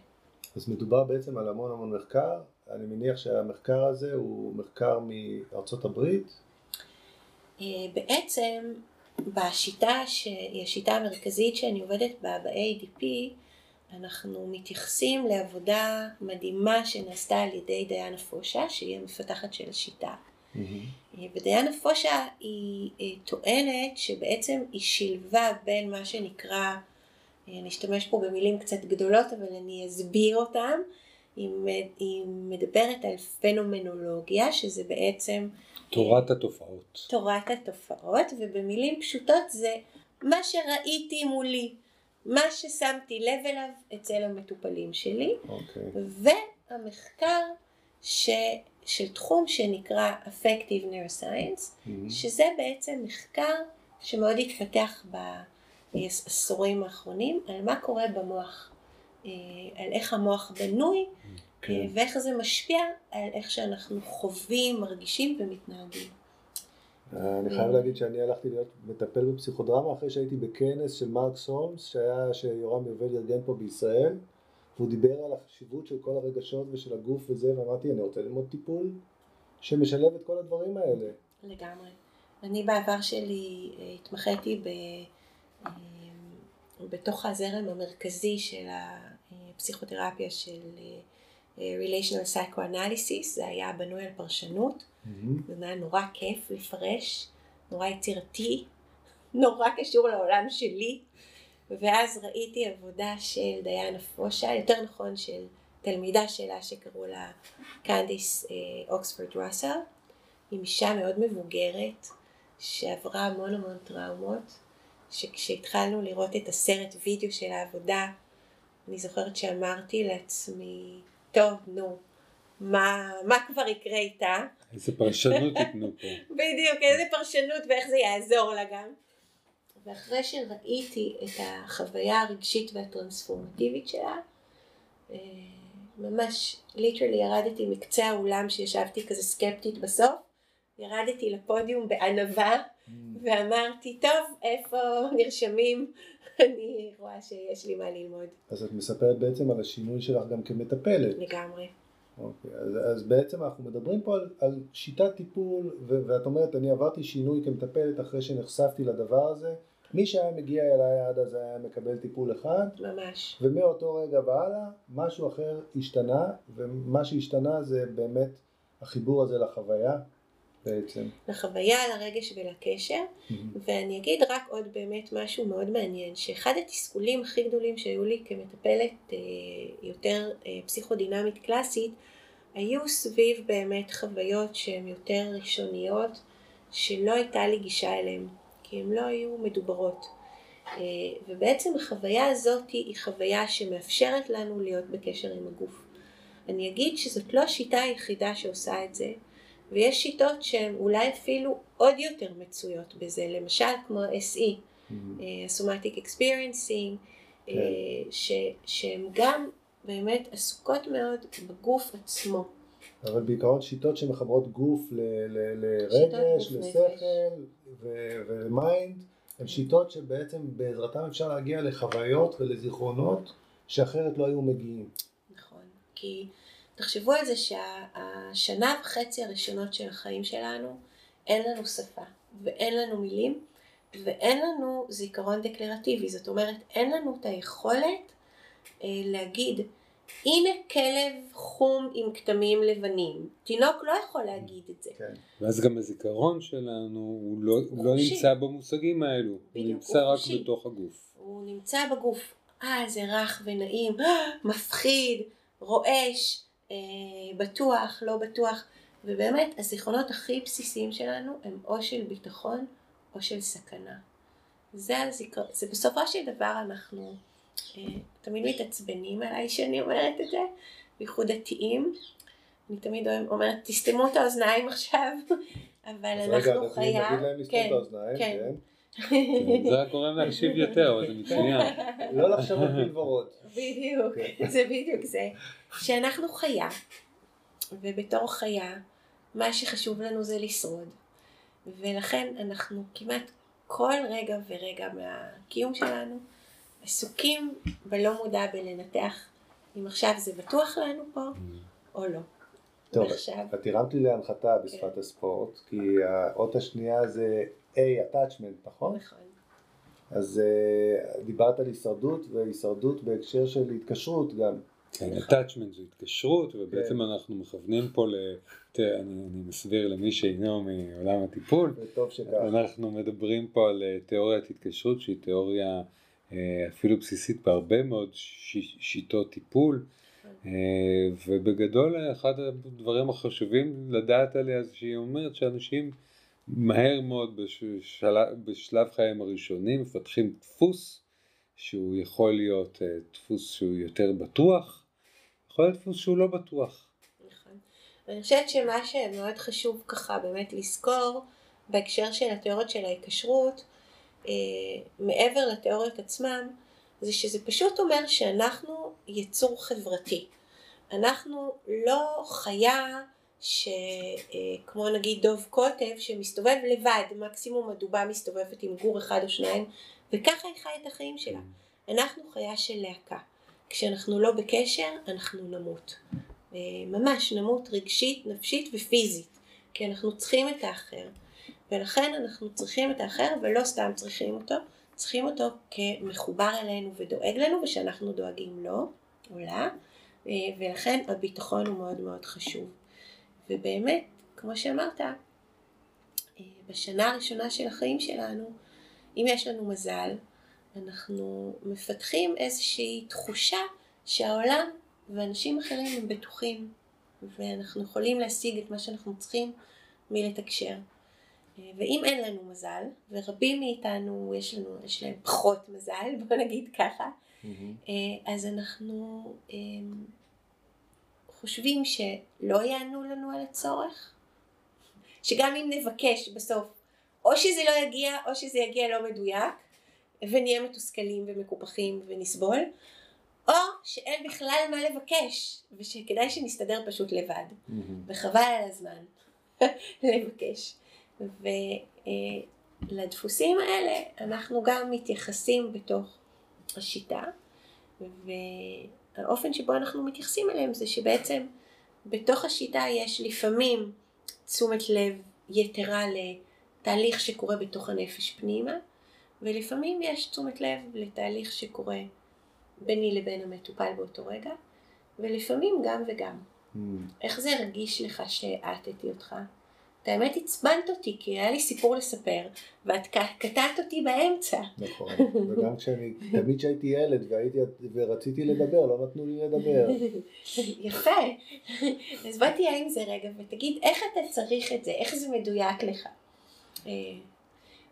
אז מדובר בעצם על המון המון מחקר, אני מניח שהמחקר הזה הוא מחקר מארצות הברית, אה, בעצם בשיטה שהיא השיטה המרכזית שאני עובדת בה, ב-ADP, אנחנו מתייחסים לעבודה מדהימה שנעשתה על ידי דיאנה פושה, שהיא המפתחת של השיטה. אה, ודיאנה פושה היא אה, טוענת שבעצם היא שילבה בין מה שנקרא, אה, אני אשתמש פה במילים קצת גדולות אבל אני אסביר אותם, היא מדברת על פנומנולוגיה, שזה בעצם תורת התופעות. תורת התופעות, ובמילים פשוטות זה מה שראיתי מולי, מה ששמתי לב אליו אצל המטופלים שלי, אוקיי. והמחקר ש, של תחום שנקרא Affective Neuroscience, שזה בעצם מחקר שמאוד התפתח בעשורים האחרונים על מה קורה במוח, אה, על איך המוח בנוי כן. ואיך זה משפיע על איך שאנחנו חווים, מרגישים ומתנהגים. אני חייב להגיד שאני הלכתי להיות מטפל בפסיכודרמה אחרי שהייתי בכנס של מרקס הולמס שהיה שיורם יובל ארגן פה בישראל והוא דיבר על החשיבות של כל הרגשות ושל הגוף וזה ואמרתי אני רוצה ללמוד טיפול שמשלב את כל הדברים האלה לגמרי. אני בעבר שלי אה, התמחיתי ב... אה, בתוך הזרם המרכזי של הפסיכותרפיה של Relational Psychoanalysis, זה היה בנוי על פרשנות, mm-hmm. זה היה נורא כיף לפרש, נורא יצירתי, <laughs> נורא קשור לעולם שלי, ואז ראיתי עבודה של דיאנה פושה, יותר נכון של תלמידה שלה שקראו לה קנדיס אוקספורד ראסל, עם אישה מאוד מבוגרת שעברה המון המון טראומות, שכשהתחלנו לראות את הסרט וידאו של העבודה, אני זוכרת שאמרתי לעצמי, טוב, נו, מה, מה כבר יקרה איתה? איזה פרשנות ייתנו פה. <laughs> בדיוק, איזה פרשנות ואיך זה יעזור לה גם. ואחרי שראיתי את החוויה הרגשית והטרנספורמטיבית שלה, אה, ממש ליטרלי ירדתי מקצה האולם שישבתי כזה סקפטית בסוף, ירדתי לפודיום בענווה mm. ואמרתי, טוב, איפה נרשמים? <laughs> אני רואה שיש לי מה ללמוד. אז את מספרת בעצם על השינוי שלך גם כמטפלת. לגמרי. אוקיי, אז, אז בעצם אנחנו מדברים פה על, על שיטת טיפול, ו, ואת אומרת, אני עברתי שינוי כמטפלת אחרי שנחשפתי לדבר הזה. מי שהיה מגיע אליי עד אז היה מקבל טיפול אחד. ממש. ומאותו רגע והלאה, משהו אחר השתנה, ומה שהשתנה זה באמת החיבור הזה לחוויה. בעצם. לחוויה, לרגש ולקשר, mm-hmm. ואני אגיד רק עוד באמת משהו מאוד מעניין, שאחד התסכולים הכי גדולים שהיו לי כמטפלת אה, יותר אה, פסיכודינמית קלאסית, היו סביב באמת חוויות שהן יותר ראשוניות, שלא הייתה לי גישה אליהן, כי הן לא היו מדוברות. אה, ובעצם החוויה הזאת היא חוויה שמאפשרת לנו להיות בקשר עם הגוף. אני אגיד שזאת לא השיטה היחידה שעושה את זה, ויש שיטות שהן אולי אפילו עוד יותר מצויות בזה, למשל כמו SE, mm-hmm. Somatic Experiencing, כן. שהן גם באמת עסוקות מאוד בגוף עצמו. אבל בעיקרון שיטות שמחברות גוף ל- ל- לרגש, לשכל ו mind, הן שיטות שבעצם בעזרתן אפשר להגיע לחוויות ולזיכרונות שאחרת לא היו מגיעים. נכון, כי תחשבו על זה שהשנה וחצי הראשונות של החיים שלנו, אין לנו שפה ואין לנו מילים ואין לנו זיכרון דקלרטיבי. זאת אומרת, אין לנו את היכולת אה, להגיד, הנה כלב חום עם כתמים לבנים. תינוק לא יכול להגיד את זה. כן. ואז גם הזיכרון שלנו הוא לא, הוא לא נמצא במושגים האלו, בדיוק, הוא נמצא הוא רק חושי. בתוך הגוף. הוא נמצא בגוף. אה, זה רך ונעים, <gasps> מפחיד, רועש. אה, בטוח, לא בטוח, ובאמת הזיכרונות הכי בסיסיים שלנו הם או של ביטחון או של סכנה. זה, הזיכר... זה בסופו של דבר אנחנו אה, תמיד מתעצבנים עליי שאני אומרת את זה, בייחוד דתיים. אני תמיד אומרת, תסתמו את האוזניים עכשיו, <laughs> אבל אנחנו רגע, חיה. רגע, נגיד להם לסתום את האוזניים, כן. כן. זה רק גורם <laughs> להקשיב יותר, אבל זה מצוין. לא לחשוב על פלברות. בדיוק, כן. <laughs> זה בדיוק זה. שאנחנו חיה, ובתור חיה, מה שחשוב לנו זה לשרוד. ולכן אנחנו כמעט כל רגע ורגע מהקיום שלנו עסוקים בלא מודע בלנתח אם עכשיו זה בטוח לנו פה או לא. טוב, את הרמת לי להנחתה בשפת כן. הספורט, כי האות השנייה זה A, attachment, נכון? נכון. אז uh, דיברת על הישרדות, והישרדות בהקשר של התקשרות גם. כן, attachment זה התקשרות, ובעצם כן. אנחנו מכוונים פה ל... אני, אני מסביר למי שאינו מעולם הטיפול. וטוב שכך. אנחנו מדברים פה על אה, תיאוריית התקשרות, שהיא תיאוריה אה, אפילו בסיסית בהרבה מאוד שיטות טיפול. ובגדול אחד הדברים החשובים לדעת עליה זה שהיא אומרת שאנשים מהר מאוד בשלב, בשלב חייהם הראשונים מפתחים דפוס שהוא יכול להיות אה, דפוס שהוא יותר בטוח, יכול להיות דפוס שהוא לא בטוח. נכון. אני חושבת שמה שמאוד חשוב ככה באמת לזכור בהקשר של התיאוריות של ההיקשרות, אה, מעבר לתיאוריות עצמם, זה שזה פשוט אומר שאנחנו יצור חברתי. אנחנו לא חיה שכמו נגיד דוב קוטב שמסתובב לבד, מקסימום הדובה מסתובבת עם גור אחד או שניים, וככה היא חיה את החיים שלה. אנחנו חיה של להקה. כשאנחנו לא בקשר, אנחנו נמות. ממש נמות רגשית, נפשית ופיזית, כי אנחנו צריכים את האחר. ולכן אנחנו צריכים את האחר ולא סתם צריכים אותו, צריכים אותו כמחובר אלינו ודואג לנו ושאנחנו דואגים לו או לה, אה, ולכן הביטחון הוא מאוד מאוד חשוב. ובאמת, כמו שאמרת, אה, בשנה הראשונה של החיים שלנו, אם יש לנו מזל, אנחנו מפתחים איזושהי תחושה שהעולם ואנשים אחרים הם בטוחים, ואנחנו יכולים להשיג את מה שאנחנו צריכים מלתקשר. ואם אין לנו מזל, ורבים מאיתנו יש, לנו, יש להם פחות מזל, <laughs> בוא נגיד ככה, mm-hmm. אז אנחנו חושבים שלא יענו לנו על הצורך, שגם אם נבקש בסוף, או שזה לא יגיע, או שזה יגיע לא מדויק, ונהיה מתוסכלים ומקופחים ונסבול, או שאין בכלל מה לבקש, ושכדאי שנסתדר פשוט לבד, mm-hmm. וחבל על הזמן <laughs> לבקש. ולדפוסים האלה אנחנו גם מתייחסים בתוך השיטה, והאופן שבו אנחנו מתייחסים אליהם זה שבעצם בתוך השיטה יש לפעמים תשומת לב יתרה לתהליך שקורה בתוך הנפש פנימה, ולפעמים יש תשומת לב לתהליך שקורה ביני לבין המטופל באותו רגע, ולפעמים גם וגם. Mm. איך זה הרגיש לך שהאטתי אותך? האמת עצבנת אותי, כי היה לי סיפור לספר, ואת קטעת אותי באמצע. נכון, וגם כשאני, תמיד כשהייתי ילד והייתי, ורציתי לדבר, לא נתנו לי לדבר. <laughs> יפה. אז בוא תהיה עם זה רגע ותגיד איך אתה צריך את זה, איך זה מדויק לך. אה,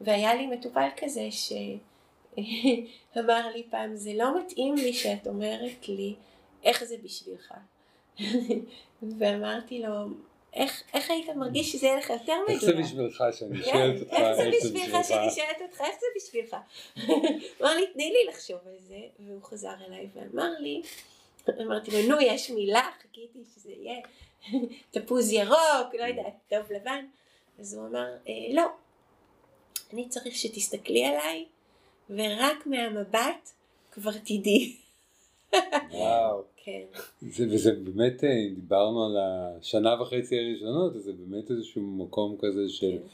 והיה לי מטופל כזה שאמר <laughs> לי פעם, זה לא מתאים לי שאת אומרת לי איך זה בשבילך. <laughs> ואמרתי לו, איך, איך היית מרגיש שזה יהיה לך יותר מדויק? איך זה בשבילך שאני כן, שואלת אותך? איך זה בשבילך שאני שואלת אותך? איך זה בשבילך? אמר לי, תני לי לחשוב על זה, והוא חזר אליי ואמר לי, אמרתי לו, נו, יש מילה, חיכיתי שזה יהיה <laughs> תפוז ירוק, לא יודעת, טוב לבן. אז הוא אמר, אה, לא, אני צריך שתסתכלי עליי, ורק מהמבט כבר תדעי. וואו. כן. זה, וזה באמת, אה, דיברנו על השנה וחצי הראשונות, אז זה באמת איזשהו מקום כזה של, כן.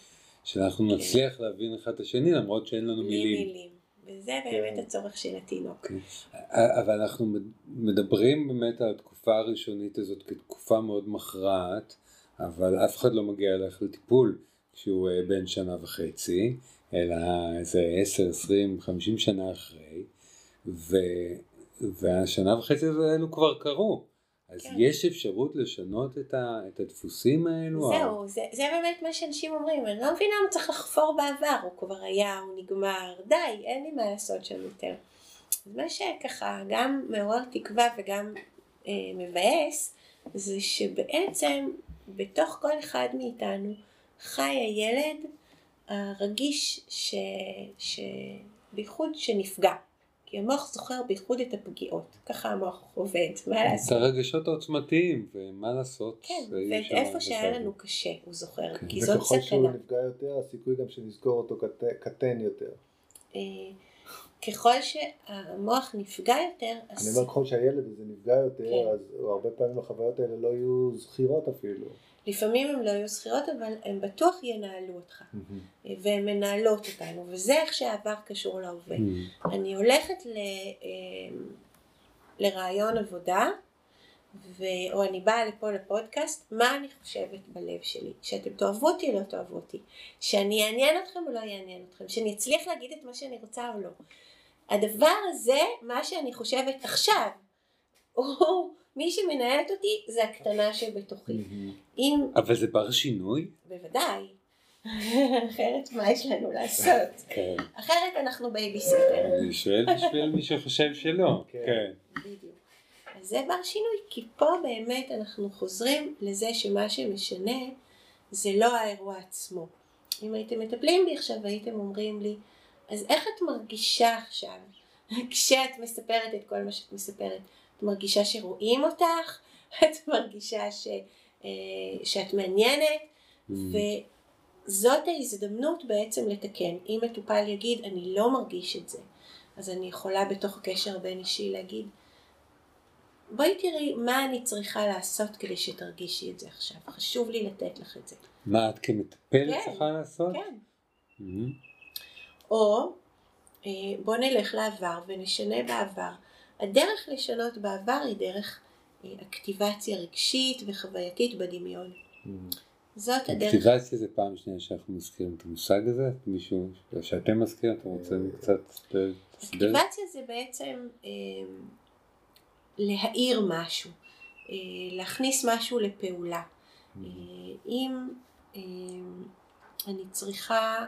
שאנחנו כן. נצליח להבין אחד את השני למרות שאין לנו מילים. מילים. וזה באמת כן. הצורך של התינוק. כן. אבל אנחנו מדברים באמת על התקופה הראשונית הזאת כתקופה מאוד מכרעת, אבל אף אחד לא מגיע אליך לטיפול כשהוא אה, בן שנה וחצי, אלא איזה עשר, עשרים, חמישים שנה אחרי, ו... והשנה וחצי האלו כבר קרו. אז כן. יש אפשרות לשנות את, ה, את הדפוסים האלו? זהו, זה, זה באמת מה שאנשים אומרים, אני לא מבינה למה צריך לחפור בעבר, הוא כבר היה, הוא נגמר, די, אין לי מה לעשות שם יותר. מה שככה גם מעורר תקווה וגם אה, מבאס, זה שבעצם בתוך כל אחד מאיתנו חי הילד הרגיש, ש... ש... בייחוד שנפגע. כי המוח זוכר בייחוד את הפגיעות, ככה המוח עובד, מה לעשות? את הרגשות העוצמתיים, ומה לעשות? כן, ואת איפה שהיה לנו קשה הוא זוכר, כן. כי זאת סכנה. וככל שהוא נפגע יותר, הסיכוי גם שנזכור אותו קטן יותר. אה, ככל שהמוח נפגע יותר, אני אומר ככל שהילד הזה נפגע יותר, כן. אז הרבה פעמים החוויות האלה לא יהיו זכירות אפילו. לפעמים הן לא יהיו זכירות, אבל הן בטוח ינהלו אותך, mm-hmm. והן מנהלות אותנו, וזה איך שהעבר קשור להווה. Mm-hmm. אני הולכת ל, אמ, לרעיון עבודה, ו... או אני באה לפה לפודקאסט, מה אני חושבת בלב שלי, שאתם תאהבו אותי או לא תאהבו אותי, שאני אעניין אתכם או לא אעניין אתכם, שאני אצליח להגיד את מה שאני רוצה או לא. הדבר הזה, מה שאני חושבת עכשיו, הוא מי שמנהלת אותי זה הקטנה שבתוכי. אם... אבל זה בר שינוי? בוודאי. <laughs> אחרת מה יש לנו לעשות? <laughs> כן. אחרת אנחנו בייביסיטר. אני שואל בשביל מי שחושב שלא. <laughs> כן. כן. בדיוק. אז זה בר שינוי, כי פה באמת אנחנו חוזרים לזה שמה שמשנה זה לא האירוע עצמו. אם הייתם מטפלים בי עכשיו והייתם אומרים לי, אז איך את מרגישה עכשיו כשאת מספרת את כל מה שאת מספרת? את מרגישה שרואים אותך, <laughs> את מרגישה ש, אה, שאת מעניינת, mm. וזאת ההזדמנות בעצם לתקן. אם מטופל יגיד, אני לא מרגיש את זה, אז אני יכולה בתוך הקשר בין אישי להגיד, בואי תראי מה אני צריכה לעשות כדי שתרגישי את זה עכשיו, חשוב לי לתת לך את זה. מה את כמטפלת כן, צריכה לעשות? כן. Mhm. או אה, בוא נלך לעבר ונשנה בעבר. הדרך לשנות בעבר היא דרך אה, אקטיבציה רגשית וחווייתית בדמיון. זאת הדרך. אקטיבציה זה פעם שנייה שאנחנו מזכירים את המושג הזה? מישהו שאתם מזכירים? אתם רוצים קצת להסביר? אקטיבציה זה בעצם אה, להאיר משהו, אה, להכניס משהו לפעולה. אה, אם אה, אני צריכה,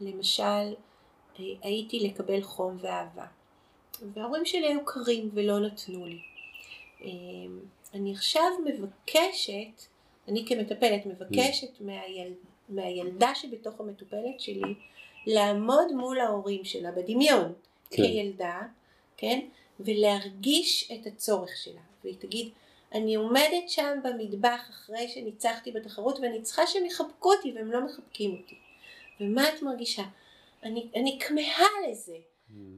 למשל, אה, הייתי לקבל חום ואהבה, וההורים שלי היו קרים ולא נתנו לי. אה, אני עכשיו מבקשת, אני כמטפלת מבקשת מהיל, מהילדה שבתוך המטופלת שלי לעמוד מול ההורים שלה בדמיון כן. כילדה, כן? ולהרגיש את הצורך שלה. והיא תגיד, אני עומדת שם במטבח אחרי שניצחתי בתחרות ואני צריכה שהם יחבקו אותי והם לא מחבקים אותי. ומה את מרגישה? אני, אני כמהה לזה.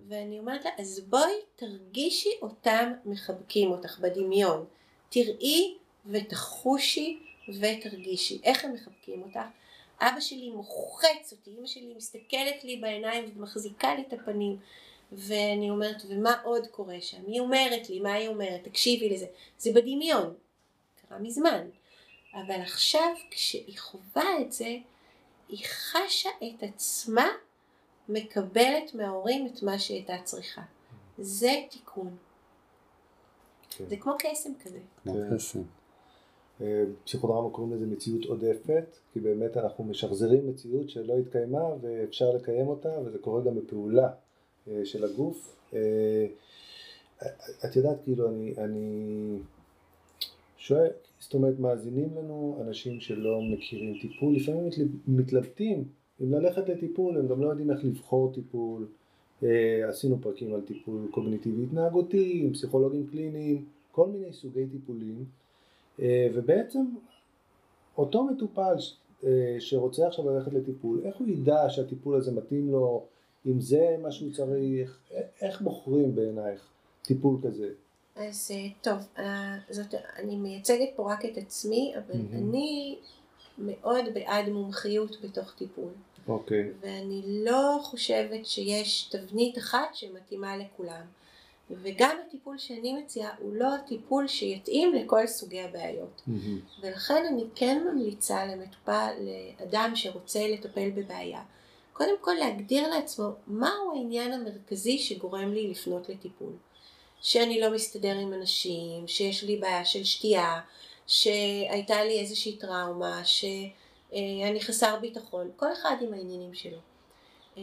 ואני אומרת לה, אז בואי תרגישי אותם מחבקים אותך בדמיון. תראי ותחושי ותרגישי. איך הם מחבקים אותך? אבא שלי מוחץ אותי, אמא שלי מסתכלת לי בעיניים ומחזיקה לי את הפנים. ואני אומרת, ומה עוד קורה שם? היא אומרת לי, מה היא אומרת? תקשיבי לזה. זה בדמיון. קרה מזמן. אבל עכשיו, כשהיא חווה את זה, היא חשה את עצמה מקבלת מההורים את מה שהיא הייתה צריכה. זה תיקון. כן. זה כמו קסם כזה. כמו כן. קסם. אה, פסיכודרמה קוראים לזה מציאות עודפת, כי באמת אנחנו משחזרים מציאות שלא התקיימה ואפשר לקיים אותה, וזה קורה גם בפעולה אה, של הגוף. אה, את יודעת, כאילו, אני, אני שואל, זאת אומרת, מאזינים לנו אנשים שלא מכירים טיפול, לפעמים מתל- מתלבטים אם ללכת לטיפול, הם גם לא יודעים איך לבחור טיפול. אה, עשינו פרקים על טיפול קוגניטיבי התנהגותי, עם פסיכולוגים קליניים, כל מיני סוגי טיפולים. אה, ובעצם אותו מטופל אה, שרוצה עכשיו ללכת לטיפול, איך הוא ידע שהטיפול הזה מתאים לו, אם זה מה שהוא צריך, איך בוחרים בעינייך טיפול כזה? אז טוב, זאת, אני מייצגת פה רק את עצמי, אבל מהמם. אני מאוד בעד מומחיות בתוך טיפול. אוקיי. ואני לא חושבת שיש תבנית אחת שמתאימה לכולם. וגם הטיפול שאני מציעה הוא לא הטיפול שיתאים לכל סוגי הבעיות. ולכן אני כן ממליצה למטופל, לאדם שרוצה לטפל בבעיה, קודם כל להגדיר לעצמו מהו העניין המרכזי שגורם לי לפנות לטיפול. שאני לא מסתדר עם אנשים, שיש לי בעיה של שתייה, שהייתה לי איזושהי טראומה, שאני חסר ביטחון, כל אחד עם העניינים שלו. אה,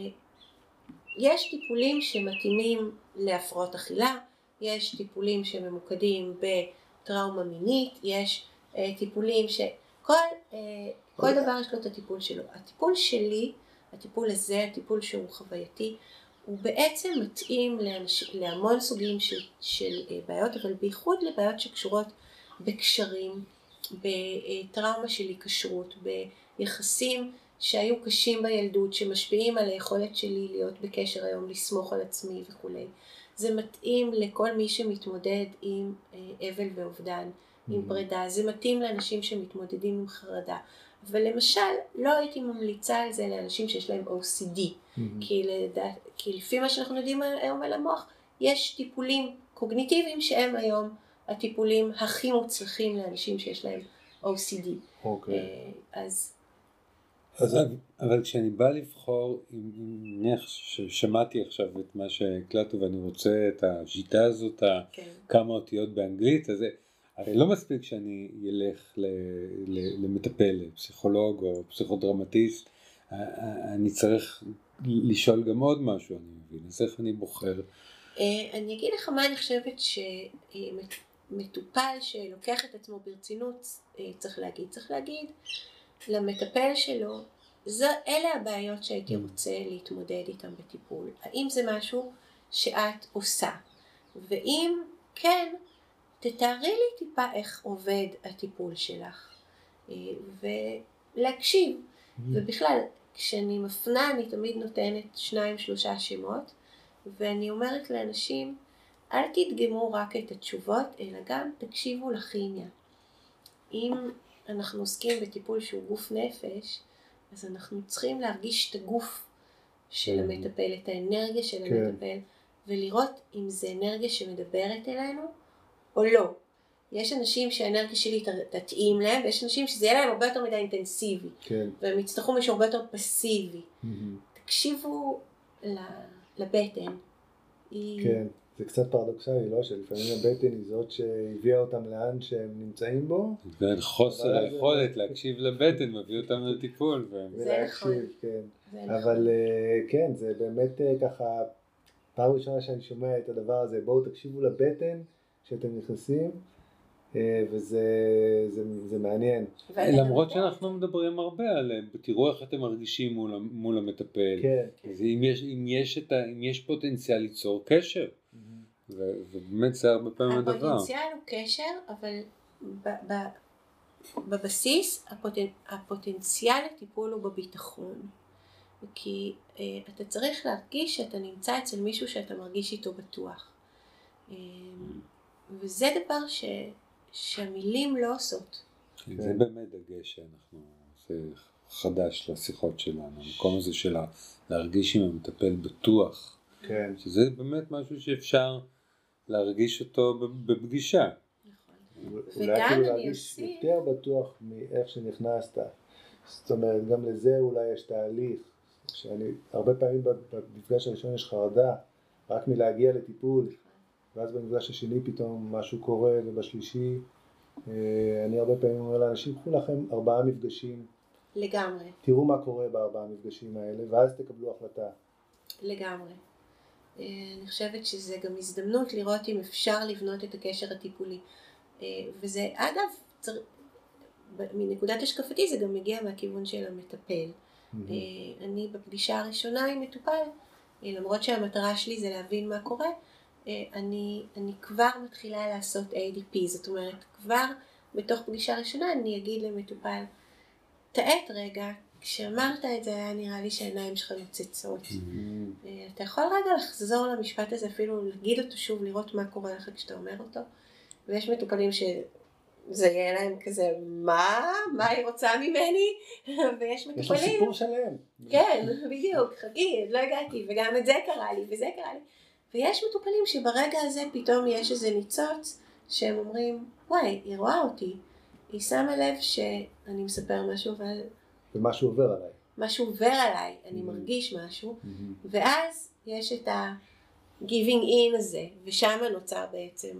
יש טיפולים שמתאימים להפרעות אכילה, יש טיפולים שממוקדים בטראומה מינית, יש אה, טיפולים ש... כל, אה, כל דבר יש לו את הטיפול שלו. הטיפול שלי, הטיפול הזה, הטיפול שהוא חווייתי, הוא בעצם מתאים לאנש, להמון סוגים של, של אה, בעיות, אבל בייחוד לבעיות שקשורות בקשרים, בטראומה של היקשרות, ביחסים שהיו קשים בילדות, שמשפיעים על היכולת שלי להיות בקשר היום, לסמוך על עצמי וכולי. זה מתאים לכל מי שמתמודד עם אה, אבל ואובדן, עם Mhm. פרידה, זה מתאים לאנשים שמתמודדים עם חרדה. אבל למשל, לא הייתי ממליצה על זה לאנשים שיש להם OCD, כי, לדע... כי לפי מה שאנחנו יודעים היום על המוח, יש טיפולים קוגניטיביים שהם היום הטיפולים הכי מוצלחים לאנשים שיש להם OCD. אוקיי. אה, אז אז אבל, כשאני בא לבחור, נניח ששמעתי עכשיו את מה שהקלטת ואני רוצה את השיטה הזאת, כן, כמה אותיות באנגלית, אז זה- הרי לא מספיק שאני אלך ל, ל, למטפל, פסיכולוג או פסיכודרמטיסט, אני צריך לשאול גם עוד משהו, אני מבין, אז איך אני בוחר? אה, אני אגיד לך מה אני חושבת שמטופל שלוקח את עצמו ברצינות אה, צריך להגיד. צריך להגיד למטפל שלו, זו, אלה הבעיות שהייתי Mm. רוצה להתמודד איתן בטיפול. האם זה משהו שאת עושה? ואם כן, תתארי לי טיפה איך עובד הטיפול שלך. אה, ולהקשיב. ובכלל, כשאני מפנה אני תמיד נותנת שניים שלושה שמות ואני אומרת לאנשים אל תדגמו רק את התשובות, אלא גם תקשיבו לכימיה. אם אנחנו עוסקים בטיפול שהוא גוף נפש, אז אנחנו צריכים להרגיש את הגוף של כן. המטפל, את האנרגיה של כן. המטפל, ולראות אם זה אנרגיה שמדברת אלינו או לא. יש אנשים שהאנרגיה שלי תתאים להם, ויש אנשים שזה יהיה להם הרבה יותר מדי אינטנסיבי, כן. והם יצטרכו מישהו הרבה יותר פסיבי. מהמם. תקשיבו לבטן. היא... כן, זה קצת פרדוקסלי, לא? שלפעמים הבטן היא זאת שהביאה אותם לאן שהם נמצאים בו, כן, חוסר היכולת להקשיב לבטן מביא אותם לטיפול. זה ולהקשיב, נכון. כן. נכון. אבל אה, כן, זה באמת אה, ככה, פעם ראשונה שאני שומע את הדבר הזה, בואו תקשיבו לבטן כשאתם נכנסים, אה, וזה זה, זה מעניין. למרות שאנחנו מדברים הרבה עליהם, תראו איך אתם מרגישים מול, המטפל. כן. אז אם יש, אם, יש את ה, אם יש פוטנציאל ליצור קשר, ו, ובאמת זה הרבה פעמים הדבר. הפוטנציאל הוא קשר, אבל ב- ב- בבסיס הפוטנ... הפוטנציאל לטיפול הוא בביטחון. כי אה, אתה צריך להרגיש שאתה נמצא אצל מישהו שאתה מרגיש איתו בטוח. אה, וזה דבר ש... שהמילים לא עושות. כן, זה באמת דגש שאנחנו, זה חדש לשיחות שלנו, המקום הזה של להרגיש עם המטפל בטוח, כן. שזה באמת משהו שאפשר להרגיש אותו בפגישה. נכון. אולי אפילו להרגיש אוסיף- יותר בטוח מאיך שנכנסת. זאת אומרת, גם לזה אולי יש תהליך, שאני, הרבה פעמים במפגש הראשון יש חרדה, רק מלהגיע לטיפול, ואז במפגש השני פתאום משהו קורה, ובשלישי, אה, אני הרבה פעמים אומר לאנשים, קחו לכם ארבעה מפגשים, לגמרי, תראו מה קורה בארבעה המפגשים האלה, ואז תקבלו החלטה. לגמרי. אה, אני חושבת שזה גם הזדמנות לראות אם אפשר לבנות את הקשר הטיפולי. אה, וזה אגב, צר... מנקודת השקפתי זה גם מגיע מהכיוון של המטפל. אה, אני בפגישה הראשונה עם מטופל, למרות שהמטרה שלי זה להבין מה קורה, אני, אני כבר מתחילה לעשות ADP, זאת אומרת כבר בתוך פגישה ראשונה אני אגיד למטופל, תעט רגע, כשאמרת את זה היה נראה לי שהעיניים שלך נוצצות. אה, אתה יכול רגע לחזור למשפט הזה, אפילו להגיד אותו שוב, לראות מה קורה לך כשאתה אומר אותו. ויש מטופלים שזה יהיה להם כזה, מה? מה היא רוצה ממני? <laughs> ויש יש לו מטופלים, סיפור שלם. כן, בדיוק, חכי, לא הגעתי, וגם את זה קרה לי, וזה קרה לי. ויש מטופלים שברגע הזה פתאום יש איזה ניצוץ, שהם אומרים, וואי, היא רואה אותי, היא שמה לב שאני מספר משהו, אבל ומשהו עובר עליי. משהו עובר עליי, אני Mhm. מרגיש משהו, ואז יש את ה-giving in הזה, ושם נוצר בעצם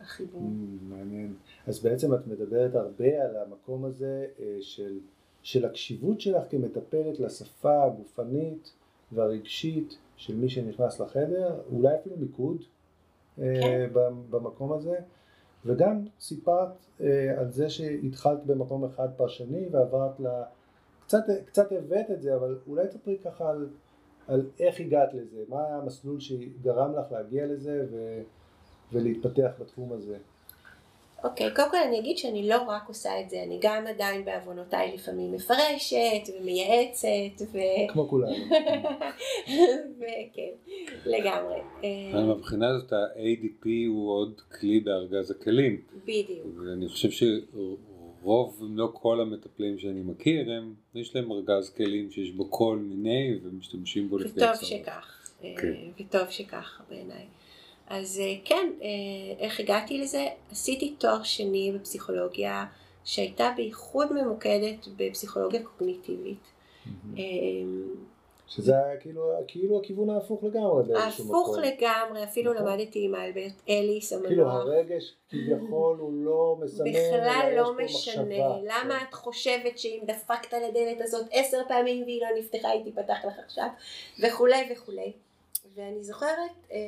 החיבור. Mm, מעניין. אז בעצם את מדברת הרבה על המקום הזה אה, של, של הקשיבות שלך כמטפלת לשפה הגופנית והרגשית של מי שנכנס לחדר, אולי אפילו מיקוד אה, כן. במקום הזה, וגם סיפרת אה, על זה שהתחלת במקום אחד פרשני ועברת ל... קצת, קצת הבאת את זה, אבל אולי תספרי ככה על, על איך הגעת לזה, מה המסלול שגרם לך להגיע לזה ו... ולהתפתח בתחום הזה. אוקיי, קודם כל אני אגיד שאני לא רק עושה את זה, אני גם עדיין בעוונותיי לפעמים מפרשת ומייעצת, ו... כמו כולנו. <laughs> וכן, לגמרי. אה, אבל מבחינה הזאת ה-ADP הוא עוד כלי בארגז הכלים. בדיוק. ואני חושב שרוב, אם לא כל המטפלים שאני מכיר, הם, יש להם ארגז כלים שיש בו כל מיני ומשתמשים בו לפי וטוב הצורך. שכך, אה, כן. וטוב שכך בעיניי. אז אה, כן, אה, איך הגעתי לזה? עשיתי תואר שני בפסיכולוגיה שהייתה בייחוד ממוקדת בפסיכולוגיה קוגניטיבית. אה, שזה היה כאילו, כאילו הכיוון ההפוך לגמרי באיזשהו מקום. הפוך לגמרי, אפילו נכון. למדתי עם אלברט אליס כאילו המנוח. הרגש כביכול הוא לא מסמן, בכלל לא משנה, מחשבה. למה את חושבת שאם דפקת על הדלת הזאת עשר פעמים והיא לא נפתחה היא תיפתח לך עכשיו וכולי וכולי. ואני זוכרת אה,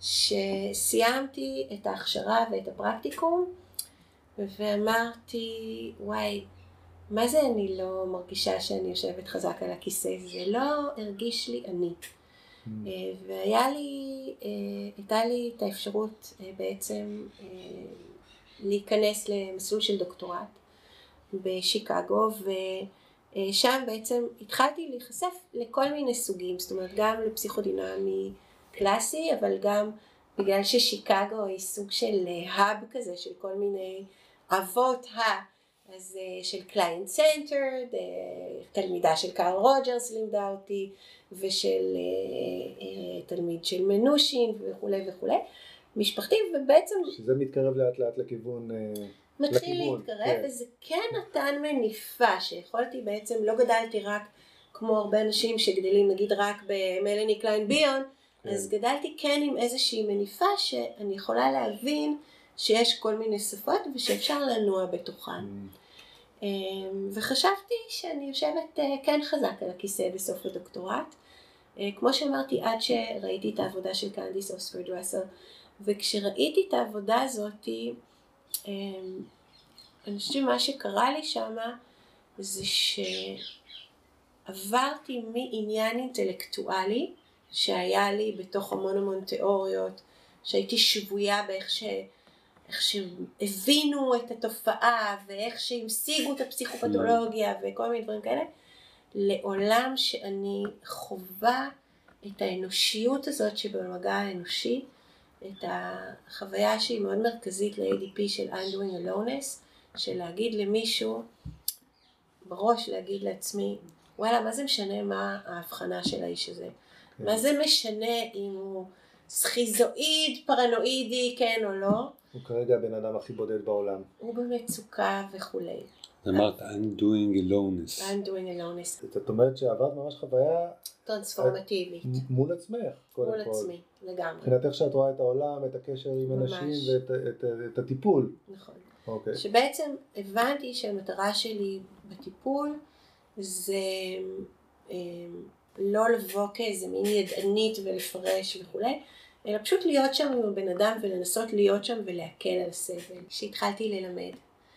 שסיימתי את ההכשרה ואת הפרקטיקום ואמרתי וואי מה זה אני לא מרגישה שאני יושבת חזק על הכיסא זה לא הרגיש לי אני. Mm. אה, והיה לי, אה, הייתה לי את האפשרות אה, בעצם להיכנס למסלול של דוקטורט בשיקגו ושם בעצם התחלתי להיחשף לכל מיני סוגים, זאת אומרת גם לפסיכודינמי קלאסי אבל גם בגלל ששיקגו היא סוג של האב כזה של כל מיני אבות ה... אז uh, של client centered, uh, תלמידה של קארל רוג'רס לימדה אותי, ושל תלמיד של מינושין וכולי וכולי, משפחתי, ובעצם... שזה מתקרב לאט לאט לכיוון... מתחיל לכיוון, להתקרב, כן. וזה כן נתן מניפה, שיכולתי בעצם, לא גדלתי רק כמו הרבה אנשים שגדלים נגיד רק במלאני קליין ביון, כן. אז גדלתי כן עם איזושהי מניפה שאני יכולה להבין שיש כל מיני שפות ושאפשר לנוע בתוכן. Mm, אמ, וחשבתי שאני יושבת אה, כן חזק על הכיסא בסוף הדוקטורט. אה, כמו שאמרתי, עד שראיתי את העבודה של קנדיס אוספרד ראסל, וכשראיתי את העבודה הזאת, אמ, אני חושבת שמה שקרה לי שמה זה שעברתי מעניין אינטלקטואלי שהיה לי בתוך המון המון תיאוריות, שהייתי שבויה באיך ש... איך שהבינו את התופעה ואיך שהמשיגו את הפסיכופתולוגיה וכל מיני דברים כאלה, לעולם שאני חווה את האנושיות הזאת שבמגע האנושי, את החוויה שהיא מאוד מרכזית ל-ADP של Undoing Aloneness, של להגיד למישהו, בראש להגיד לעצמי, וואלה, מה זה משנה מה ההבחנה של האיש הזה? כן. מה זה משנה אם הוא סכיזואיד, פרנואידי, כן או לא? הוא כרגע הבן אדם הכי בודד בעולם. הוא במצוקה וכולי. אמרת undoing aloneness. I'm doing aloneness זאת אומרת שעברת ממש חוויה טרנספורמטיבית מול עצמך, קודם מול כל. עצמי, לגמרי, מבחינת איך שאת רואה את העולם, את הקשר עם. אנשים ואת את, את הטיפול. נכון. אוקיי. שבעצם הבנתי שהמטרה שלי בטיפול זה אה, לא לבוא כאיזה מין ידענית ולפרש וכולי, אלא פשוט להיות שם עם הבן אדם ולנסות להיות שם ולהקל על הסבל. שהתחלתי ללמד,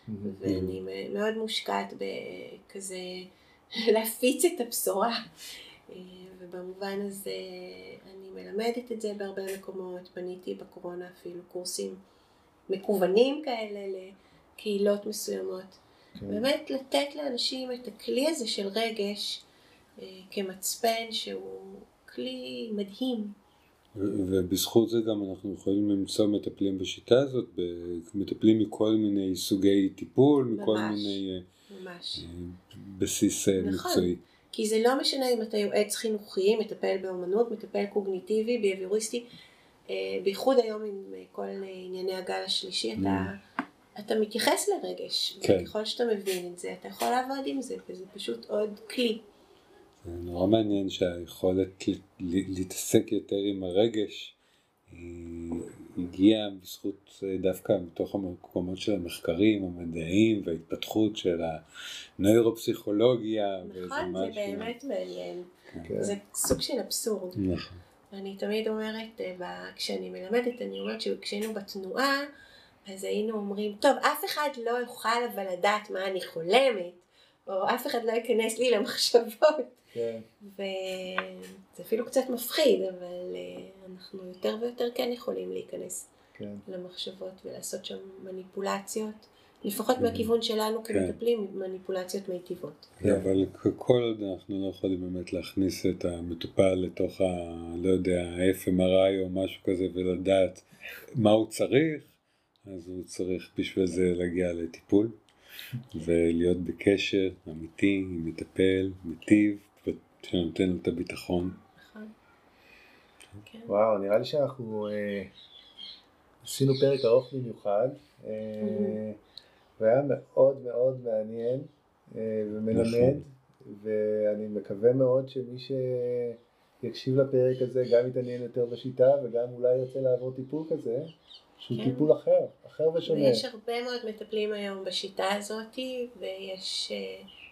מהמם. ואני מאוד מושקעת בכזה <laughs> להפיץ את הבשורה. אה, ובמובן הזה אני מלמדת את זה בהרבה מקומות, בניתי בקורונה אפילו קורסים מקוונים כאלה לקהילות מסוימות. כן. באמת לתת לאנשים את הכלי הזה של רגש כמצפן שהוא כלי מדהים. ובזכות זה גם אנחנו יכולים למצוא מטפלים בשיטה הזאת, מטפלים מכל מיני סוגי טיפול, מכל ממש. מיני אה, ממש. אה, בסיס אה, נכון. מקצועי. כי זה לא משנה אם אתה יועץ חינוכי, מטפל באומנות, מטפל קוגניטיבי, ביאביוריסטי, אה, בייחוד היום עם כל ענייני הגל השלישי, אתה, אתה מתייחס לרגש, Mm. כן. וככל שאתה מבין את זה, אתה יכול לעבוד עם זה, וזה פשוט עוד כלי. זה נורא מעניין שהיכולת ל- ל- להתעסק יותר עם הרגש היא הגיעה בזכות אה, דווקא מתוך המקומות של המחקרים המדעיים וההתפתחות של הנוירופסיכולוגיה נכון, זה משהו- באמת מעניין. כן. זה סוג של אבסורד. נכון. אני תמיד אומרת, אה, כשאני מלמדת, אני אומרת שכשהיינו בתנועה, אז היינו אומרים, טוב, אף אחד לא יוכל אבל לדעת מה אני חולמת, או אף אחד לא ייכנס לי למחשבות. כן. וזה אפילו קצת מפחיד, אבל אה, אנחנו יותר ויותר כן יכולים להיכנס כן. למחשבות ולעשות שם מניפולציות, לפחות כן. מהכיוון שלנו כן. כמטפלים, מניפולציות מיטיבות. כן, אבל כל עוד אנחנו לא יכולים באמת להכניס את המטופל לתוך ה... לא יודע, ה-FMRI או משהו כזה ולדעת מה הוא צריך, אז הוא צריך בשביל זה להגיע לטיפול ולהיות בקשר אמיתי עם מטפל, מיטיב, שנותן את הביטחון. נכון? כן. וואו, נראה לי שאנחנו אה, עשינו פרק ארוך במיוחד, אה, והיה מאוד מאוד מעניין אה, ומלמד, נכון. ואני מקווה מאוד שמי שיקשיב לפרק הזה גם יתעניין יותר בשיטה וגם אולי ירצה לעבור טיפול כזה, שהוא כן. טיפול אחר, אחר ושונה. ויש הרבה מאוד מטפלים היום בשיטה הזאת, ויש,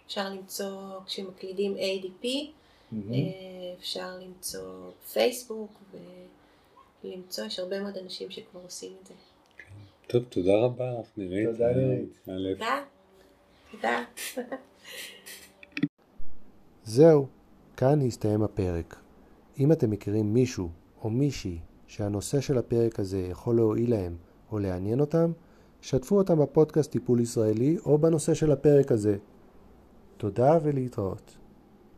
אפשר למצוא, כשמקלידים ADP, מהמם. אה, אפשר למצוא פייסבוק, ולמצוא, יש הרבה מאוד אנשים שכבר עושים את זה. טוב, תודה רבה לך, נירית. תודה, נירית. תודה. <laughs> זהו, כאן הסתיים הפרק. אם אתם מכירים מישהו או מישהי שהנושא של הפרק הזה יכול להועיל להם או לעניין אותם, שתפו אותם בפודקאסט טיפול ישראלי או בנושא של הפרק הזה. תודה ולהתראות.